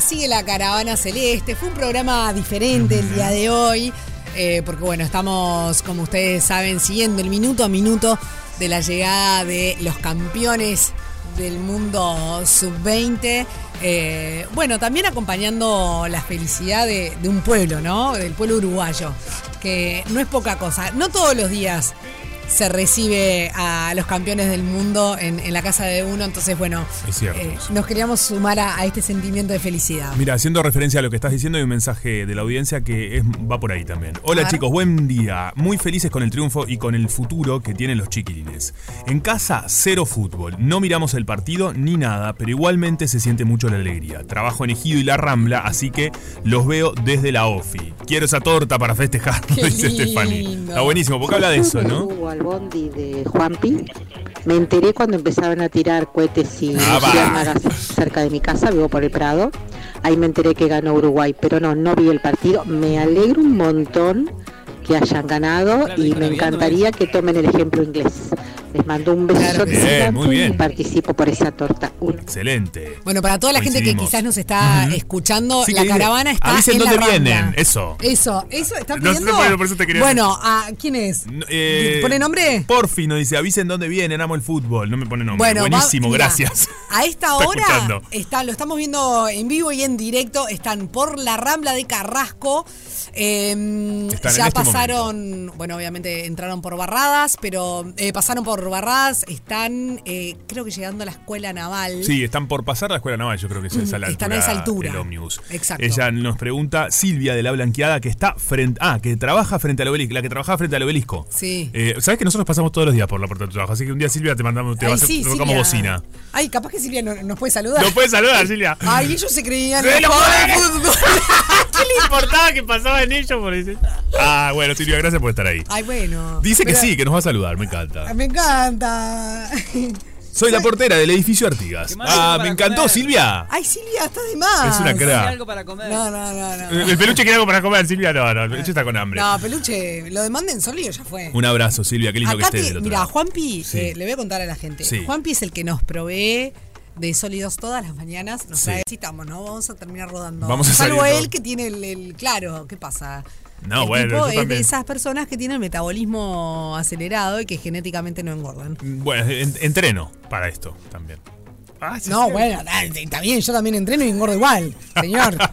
Sigue la caravana celeste. Fue un programa diferente el día de hoy. Eh, porque bueno, estamos, como ustedes saben, siguiendo el minuto a minuto de la llegada de los campeones del mundo sub-20. Eh, bueno, también acompañando la felicidad de, de un pueblo, ¿no? Del pueblo uruguayo. Que no es poca cosa. No todos los días se recibe a los campeones del mundo en, en la casa de uno. Entonces, bueno, Es cierto. eh, nos queríamos sumar a, a este sentimiento de felicidad. Mira, haciendo referencia a lo que estás diciendo, hay un mensaje de la audiencia que es- va por ahí también. Hola chicos, buen día. Muy felices con el triunfo y con el futuro que tienen los chiquilines. En casa, cero fútbol. No miramos el partido ni nada, pero igualmente se siente mucho la alegría. Trabajo en Ejido y La Rambla, así que los veo desde la OFI. Quiero esa torta para festejar, dice Stephanie. Está buenísimo, porque habla de eso, ¿no? Bondi de Juanpi. Me enteré cuando empezaban a tirar cohetes y Ah, cerca de mi casa, vivo por el Prado. Ahí me enteré que ganó Uruguay, pero no, no vi el partido. Me alegro un montón que hayan ganado y me encantaría que tomen el ejemplo inglés. Les mando un beso Bien, muy bien. y participo por esa torta. Excelente. Bueno, para toda la gente que quizás nos está escuchando, Sí, la caravana está avisen en dónde la Rambla. vienen, eso. Eso, eso está No sé, pidiendo. bueno, por eso te quería Bueno, ¿a quién es? Eh, ¿Pone nombre? Porfi nos dice, avisen dónde vienen, amo el fútbol. No me pone nombre. Bueno, va- Buenísimo, mira, gracias. A esta hora está, lo estamos viendo en vivo y en directo. Están por la Rambla de Carrasco. Eh, Están en ya este pasaron, bueno, obviamente entraron por barradas, pero eh, pasaron por barradas. Están, eh, creo que llegando a la escuela naval. Sí, están por pasar la escuela naval, yo creo que es esa la Están altura, a esa altura. el ómnibus. Exacto. Ella nos pregunta, Silvia de la Blanqueada, que está frente, ah, que trabaja frente al obelisco, la que trabajaba frente al obelisco. Sí. Eh, Sabes que nosotros pasamos todos los días por la puerta de tu trabajo, así que un día Silvia te mandamos, te Ay, vas a sí, te tocamos bocina. Ay, capaz que Silvia no- nos puede saludar. Nos puede saludar, Silvia. Ay, ellos se creían. ¿Qué le importaba que pasaba en ellos? Por decir? Ah, bueno, Silvia, gracias por estar ahí. Ay, bueno. Dice que Pero- sí, que nos va a saludar, me encanta. Me encanta. Soy la portera del edificio Artigas. Ah, me encantó, comer. Silvia. Ay, Silvia, está de más. Es una cra. algo para comer. No, no, no, no. El el peluche quiere algo para comer, Silvia. No, no, el peluche está con hambre. No, peluche, lo demanden sólido ya fue. Un abrazo, Silvia, qué lindo Acá que estés te, del otro mira. Juanpi, Sí. eh, le voy a contar a la gente. Sí. Juanpi es el que nos provee de sólidos todas las mañanas. Nos Sí. trae, necesitamos, ¿no? Vamos a terminar rodando. Vamos a Salvo salir él que tiene el, el- claro, ¿qué pasa? No, el bueno, tipo es de esas personas que tienen el metabolismo acelerado y que genéticamente no engordan. Bueno, en- entreno para esto también. Ah, sí, no, sí. bueno, está bien, yo también entreno y engordo igual. señor.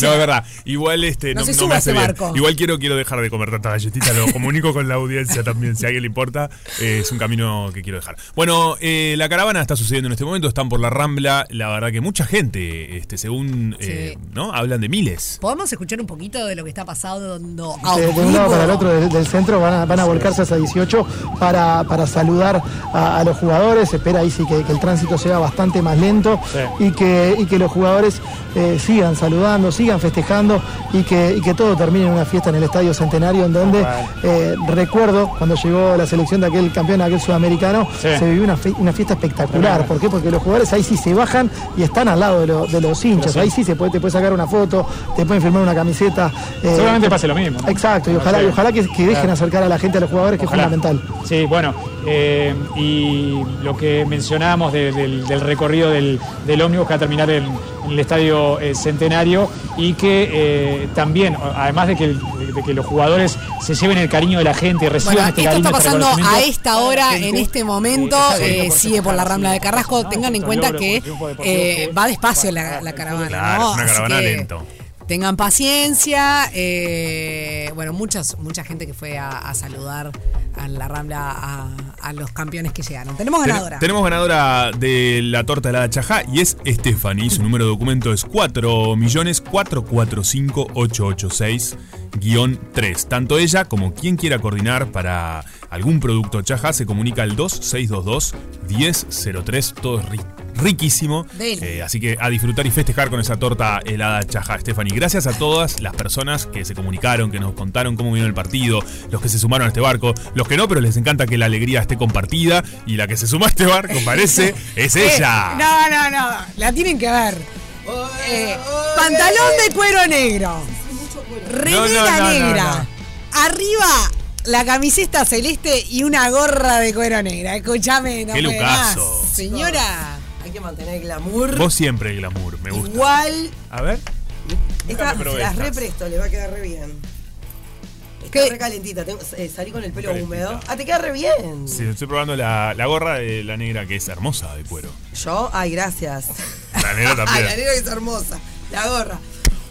No, es verdad. Igual este No no, se no me a hace ese bien. barco. Igual quiero quiero dejar de comer tanta galletita, lo comunico con la audiencia también, si a alguien le importa, eh, es un camino que quiero dejar. Bueno, eh, la caravana está sucediendo en este momento, están por la Rambla, la verdad que mucha gente, este según eh, ¿no? Hablan de miles. ¿Podemos escuchar un poquito de lo que está pasando de, de un lado para el otro del, del centro van a, van a volcarse hasta 18 para, para saludar a, a los jugadores. Espera ahí sí que, que el tránsito sea bastante más lento y, que, y que los jugadores eh, sigan saludando, sigan festejando y que, y que todo termine en una fiesta en el Estadio Centenario en donde eh, recuerdo cuando llegó la selección de aquel campeón, aquel sudamericano, Sí. se vivió una, fe- una fiesta espectacular. ¿Por qué? Porque los jugadores ahí sí se bajan y están al lado de, lo- de los hinchas. sí. Ahí sí se puede, te puede sacar una foto, te pueden firmar una camiseta. eh, Seguramente pase lo mismo. ¿no? Exacto, y ojalá, y ojalá que, que dejen acercar a la gente a los jugadores, que Ojalá. es fundamental. Sí, bueno, eh, y lo que mencionábamos de- del, del recorrido del, del ómnibus que va a terminar en, en el Estadio eh, Centenario y que eh, también, además de que, de que los jugadores se lleven el cariño de la gente y reciban Bueno, este esto cariño, está este pasando a esta hora, en este momento, eh, por sigue por la Rambla de Carrasco. Tengan en cuenta logro, que eh, va despacio la, la caravana. Claro, ¿no? es una caravana que lento. Tengan paciencia. eh, bueno, muchas, mucha gente que fue a, a saludar a la Rambla a, a los campeones que llegaron. Tenemos Ten- ganadora. tenemos ganadora de la torta helada Chajá y es Stephanie. Su número de documento es 4.445.886-3. Tanto ella como quien quiera coordinar para algún producto Chajá se comunica al 2622-1003. Todo es ri- riquísimo. Eh, así que a disfrutar y festejar con esa torta helada Chajá, Stephanie. Gracias a todas las personas que se comunicaron, que nos contaron cómo vino el partido, los que se sumaron a este barco, los que no, pero les encanta que la alegría esté compartida y la que se suma a este barco, parece, es Eh, ella. no, no, no. La tienen que ver. Eh, pantalón de cuero negro. Remera No, no, no, no, negra. Arriba la camiseta celeste y una gorra de cuero negra. Escúchame, no Qué más. lucaso. Señora. Hay que mantener el glamour. Vos siempre el glamour, me gusta. Igual. A ver. Esta, se las estas. represto, le va a quedar re bien. Está re calentita. tengo- eh, salí con el pelo húmedo. Ah, te queda re bien. Sí, estoy probando la, la gorra de la negra que es hermosa de cuero. Yo, ay, gracias. La negra Ay, la también. negra es hermosa. La gorra.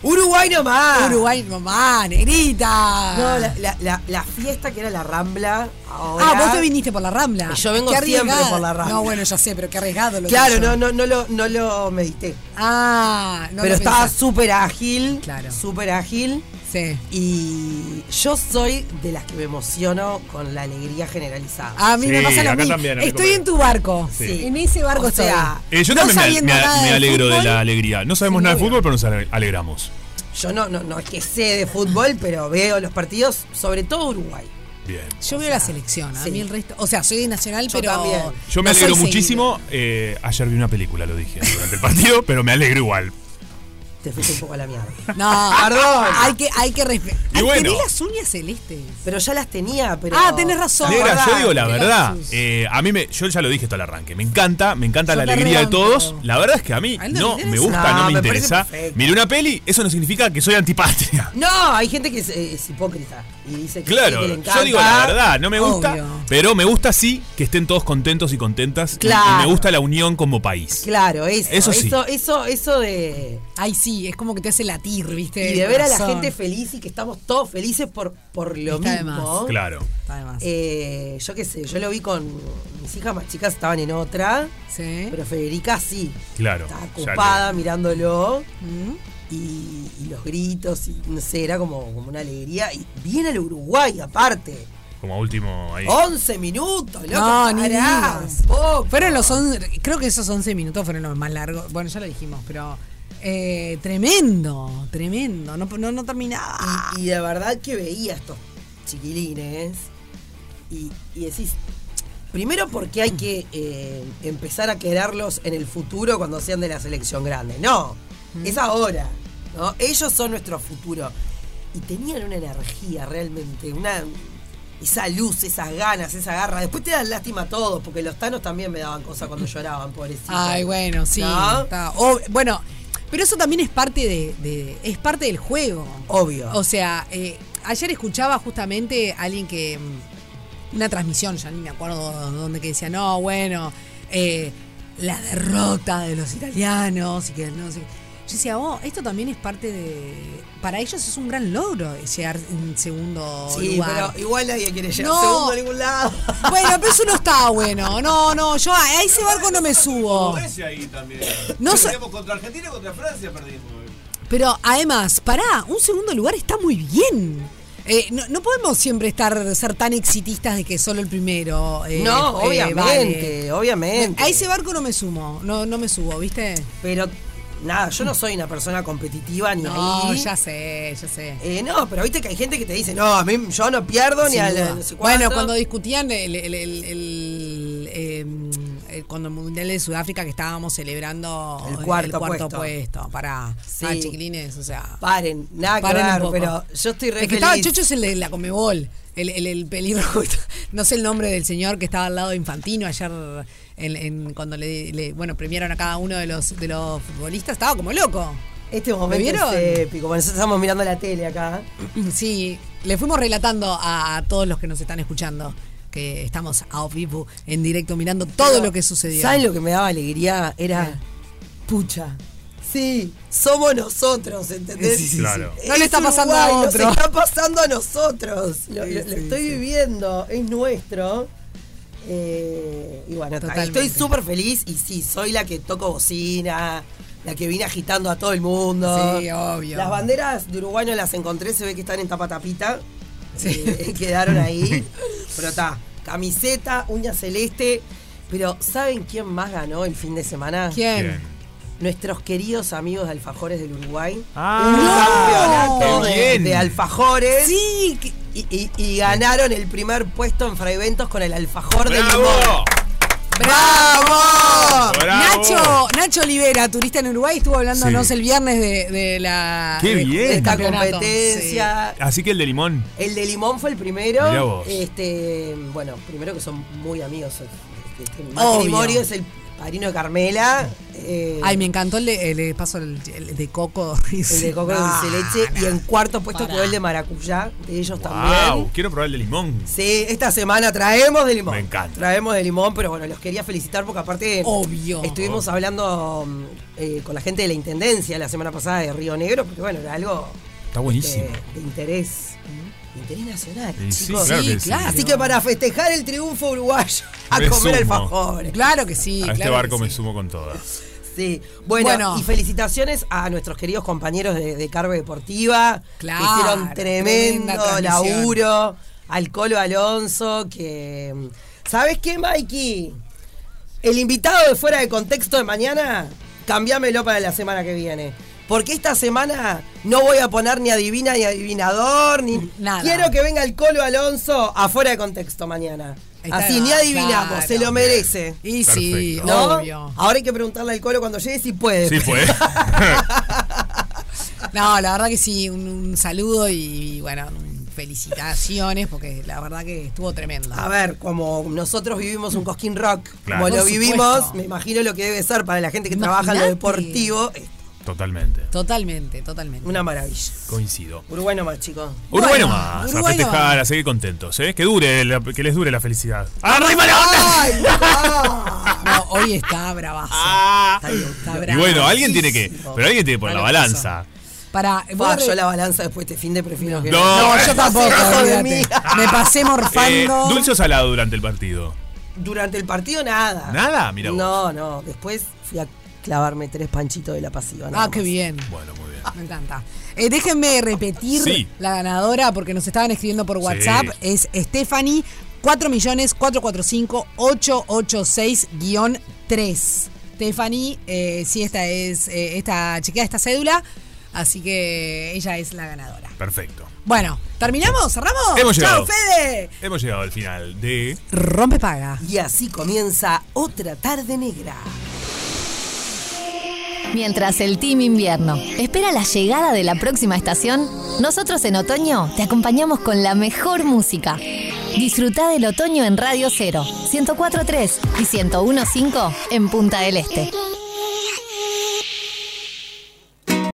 Uruguay nomás. Uruguay nomás, negrita. No, la, la, la, la fiesta que era la Rambla. Ahora, Ah, vos te viniste por la Rambla. Yo vengo siempre por la Rambla. No, bueno, ya sé, pero qué arriesgado lo Claro, no, no, no lo, no lo medité. Ah, no Pero lo estaba súper ágil. Claro. Súper ágil. Sí. Y yo soy de las que me emociono con la alegría generalizada. A mí me pasa lo mismo. también, Estoy en tu barco. Sí. En ese barco O sea, estoy. Eh, yo No también me, sabiendo me- nada me de alegro de la alegría. No sabemos Sí, nada de fútbol, pero nos ale- alegramos. Yo no, no, no es que sé de fútbol, pero veo los partidos, sobre todo Uruguay. Bien. Yo veo la selección, a sí. mí el resto. O sea, soy de nacional, Yo pero. también. Yo me no alegro muchísimo. eh, ayer vi una película, lo dije durante el partido, pero me alegro igual. Te fuiste un poco a la mierda. No, Perdón. Hay que, hay que respetar. Y bueno. Tenés las uñas celestes. Pero ya las tenía, pero. Ah, tenés razón. Negra, yo digo la verdad. eh, a mí me, yo ya lo dije esto al arranque. Me encanta, me encanta Yo la alegría de todos. La verdad es que a mí A no me gusta, No, no me, interesa. Miré una peli, eso no significa que soy antipatria. No, hay gente que es, eh, es hipócrita y dice que, Claro, que le encanta. yo digo la verdad, no me gusta, Obvio. pero me gusta sí que estén todos contentos y contentas. y- Y, Claro. me gusta la unión como país. Claro, eso. Eso sí. Eso, eso, eso de. Ay, sí, es como que te hace latir, ¿viste? Y de ver a la gente feliz y que estamos todos felices por, por lo Está de mismo. más. Claro. Está de más. Eh, yo qué sé, yo lo vi con mis hijas más chicas, estaban en otra, Sí. pero Federica sí. Claro. Estaba ocupada mirándolo Mm. Y, y los gritos y no sé, era como, como una alegría. Y viene el Uruguay aparte. como último ahí. 11 minutos, loco. No, ni. Fueron los 11, creo que esos 11 minutos fueron los más largos. Bueno, ya lo dijimos, pero eh, tremendo, tremendo. No, no, no terminaba. Y, y de verdad que veía a estos chiquilines y, y decís, primero porque hay que eh, empezar a quererlos en el futuro cuando sean de la selección grande. No, es ahora. ¿No? Ellos son nuestro futuro. Y tenían una energía realmente, una esa luz, esas ganas, esa garra. Después te dan lástima a todos, porque los tanos también me daban cosas cuando lloraban, pobrecitos. Ay, bueno, sí. ¿No? está. O- bueno, pero eso también es parte de, de- es parte del juego. Obvio. O sea, eh, ayer escuchaba justamente a alguien que mm, una transmisión, ya ni me acuerdo dónde que decía, no, bueno, eh, la derrota de los italianos y que no sé. Yo decía, oh, esto también es parte de. Para ellos es un gran logro llegar en segundo Sí, lugar. pero igual nadie quiere llegar No. segundo a ningún lado. Bueno, pero eso no está bueno. No, no, yo a ese barco no me subo. Suecia ahí también. No No so- contra Argentina y contra Francia perdimos. Pero además, pará, un segundo lugar está muy bien. Eh, no, no podemos siempre estar ser tan exitistas de que solo el primero. eh, No, eh, obviamente, vale. obviamente. A ese barco no me sumo, no, no me subo, ¿viste? Pero nada, yo no soy una persona competitiva ni No, ahí. ya sé, ya sé. Eh, no, pero viste que hay gente que te dice, no, a mí yo no pierdo ni Sin a la- duda. no sé bueno, cuando discutían el, el- el- el, eh, eh, cuando el Mundial de Sudáfrica que estábamos celebrando El cuarto puesto. puesto. para Sí. ah, chiquilines, o sea. Paren, nada que Paren ver, pero yo estoy re El que estaba feliz. chocho es el de la Comebol. El, el, el pelirrojo. No sé el nombre del señor que estaba al lado de Infantino ayer en, en- cuando le, le- bueno premiaron a cada uno de los de los futbolistas. Estaba como loco. Este ¿Lo momento vieron? es épico. Bueno, nosotros estamos mirando la tele acá. Sí, le fuimos relatando a, a todos los que nos están escuchando que estamos a vivo, en directo, mirando todo Pero, lo que sucedió. ¿Saben lo que me daba alegría? Era, pucha, sí, somos nosotros, ¿entendés? Sí, sí, sí. Claro. No le Es está pasando a Uruguay, otro. Nos está pasando a nosotros. Lo, Sí, lo- lo sí, estoy sí. viviendo, es nuestro. Eh, y bueno, Totalmente. estoy súper feliz y sí, soy la que toco bocina, la que viene agitando a todo el mundo. Sí, obvio. Las banderas de Uruguay no las encontré, se ve que están en tapa tapita. Eh, quedaron ahí. Pero está, camiseta, uña celeste. Pero ¿saben quién más ganó el fin de semana? ¿Quién? Nuestros queridos amigos de Alfajores del Uruguay. Ah, un campeonato qué de, bien. de alfajores. Sí, que- Y, y- y ganaron el primer puesto en Fraiventos con el alfajor de limón. ¡Bravo! ¡Bravo! Nacho, Nacho Olivera, turista en Uruguay, estuvo hablándonos Sí. el viernes de, de la Qué de- bien. del Esta competencia. Así que el de limón. El de limón fue el primero. Mirá vos. Este, bueno, primero que son muy amigos. Este, Obvio. matrimonio es el padrino de Carmela. eh, Ay, me encantó el de, el paso el, el de coco. el de coco Ah, dulce leche. Y en cuarto puesto quedó el de maracuyá, de ellos Wow, también. quiero probar el de limón. Sí, esta semana traemos de limón. Me encanta. Traemos de limón, pero bueno, los quería felicitar porque aparte Obvio. estuvimos hablando mm, eh, con la gente de la Intendencia la semana pasada de Río Negro, porque bueno, era algo Está buenísimo. de, de interés, interés nacional, Y sí, chicos. claro Sí, que sí. claro. Así que para festejar el triunfo uruguayo, a Me comer alfajores. Claro que sí. a este barco me sumo con todas. Sí. Bueno, Bueno. y felicitaciones a nuestros queridos compañeros de, de Carve Deportiva, Claro, que hicieron tremendo laburo. Al Colo Alonso, que. ¿Sabes qué, Mikey? El invitado de fuera de contexto de mañana, cambiámelo para la semana que viene. Porque esta semana no voy a poner ni adivina ni adivinador, ni. Nada. Quiero que venga el Colo Alonso afuera de contexto mañana. Está- Así, ni adivinamos, claro. se lo merece. Y sí. ¿No? obvio. Ahora hay que preguntarle al Colo cuando llegue si puede. Sí, fue. No, la verdad que sí, un, un saludo y bueno, felicitaciones porque la verdad que estuvo tremendo. A ver, como nosotros vivimos un Cosquín Rock, Claro. como lo vivimos, me imagino lo que debe ser para la gente que trabaja en lo deportivo. Totalmente. Totalmente, totalmente. Una maravilla. Coincido. Uruguay nomás, chicos. Uruguay nomás, Uruguay a festejar, a seguir contentos, ¿eh? Que dure, la- que les dure la felicidad. ¡Arriba la ¡Ay, no! No, hoy está bravazo. Ah. Está bien. Está Y bueno, alguien tiene que. Pero alguien tiene que poner la balanza. Para, voy Fa, a re- yo la balanza después de este fin de prefiero que No. No, yo tampoco. Me pasé Eh, morfando. ¿Dulce o salado durante el partido? Durante el partido nada. ¿Nada? Mira vos. No, no. Después fui a clavarme tres panchitos de la pasiva. Ah, qué más. bien. Bueno, muy bien. Me encanta. Eh, déjenme repetir Sí. la ganadora porque nos estaban escribiendo por WhatsApp. Es Stephanie 4.455-886-3. Stephanie, eh, sí, esta es, eh, esta, chequea esta cédula, así que ella es la ganadora. Perfecto. Bueno, ¿terminamos? ¿Cerramos? Hemos llegado. ¡Chao, Fede! Hemos llegado al final de. Rompe paga. Y así comienza otra tarde negra. Mientras el Team Invierno espera la llegada de la próxima estación, nosotros en otoño te acompañamos con la mejor música. Disfruta del otoño en Radio 0, 104.3 y 101.5 en Punta del Este.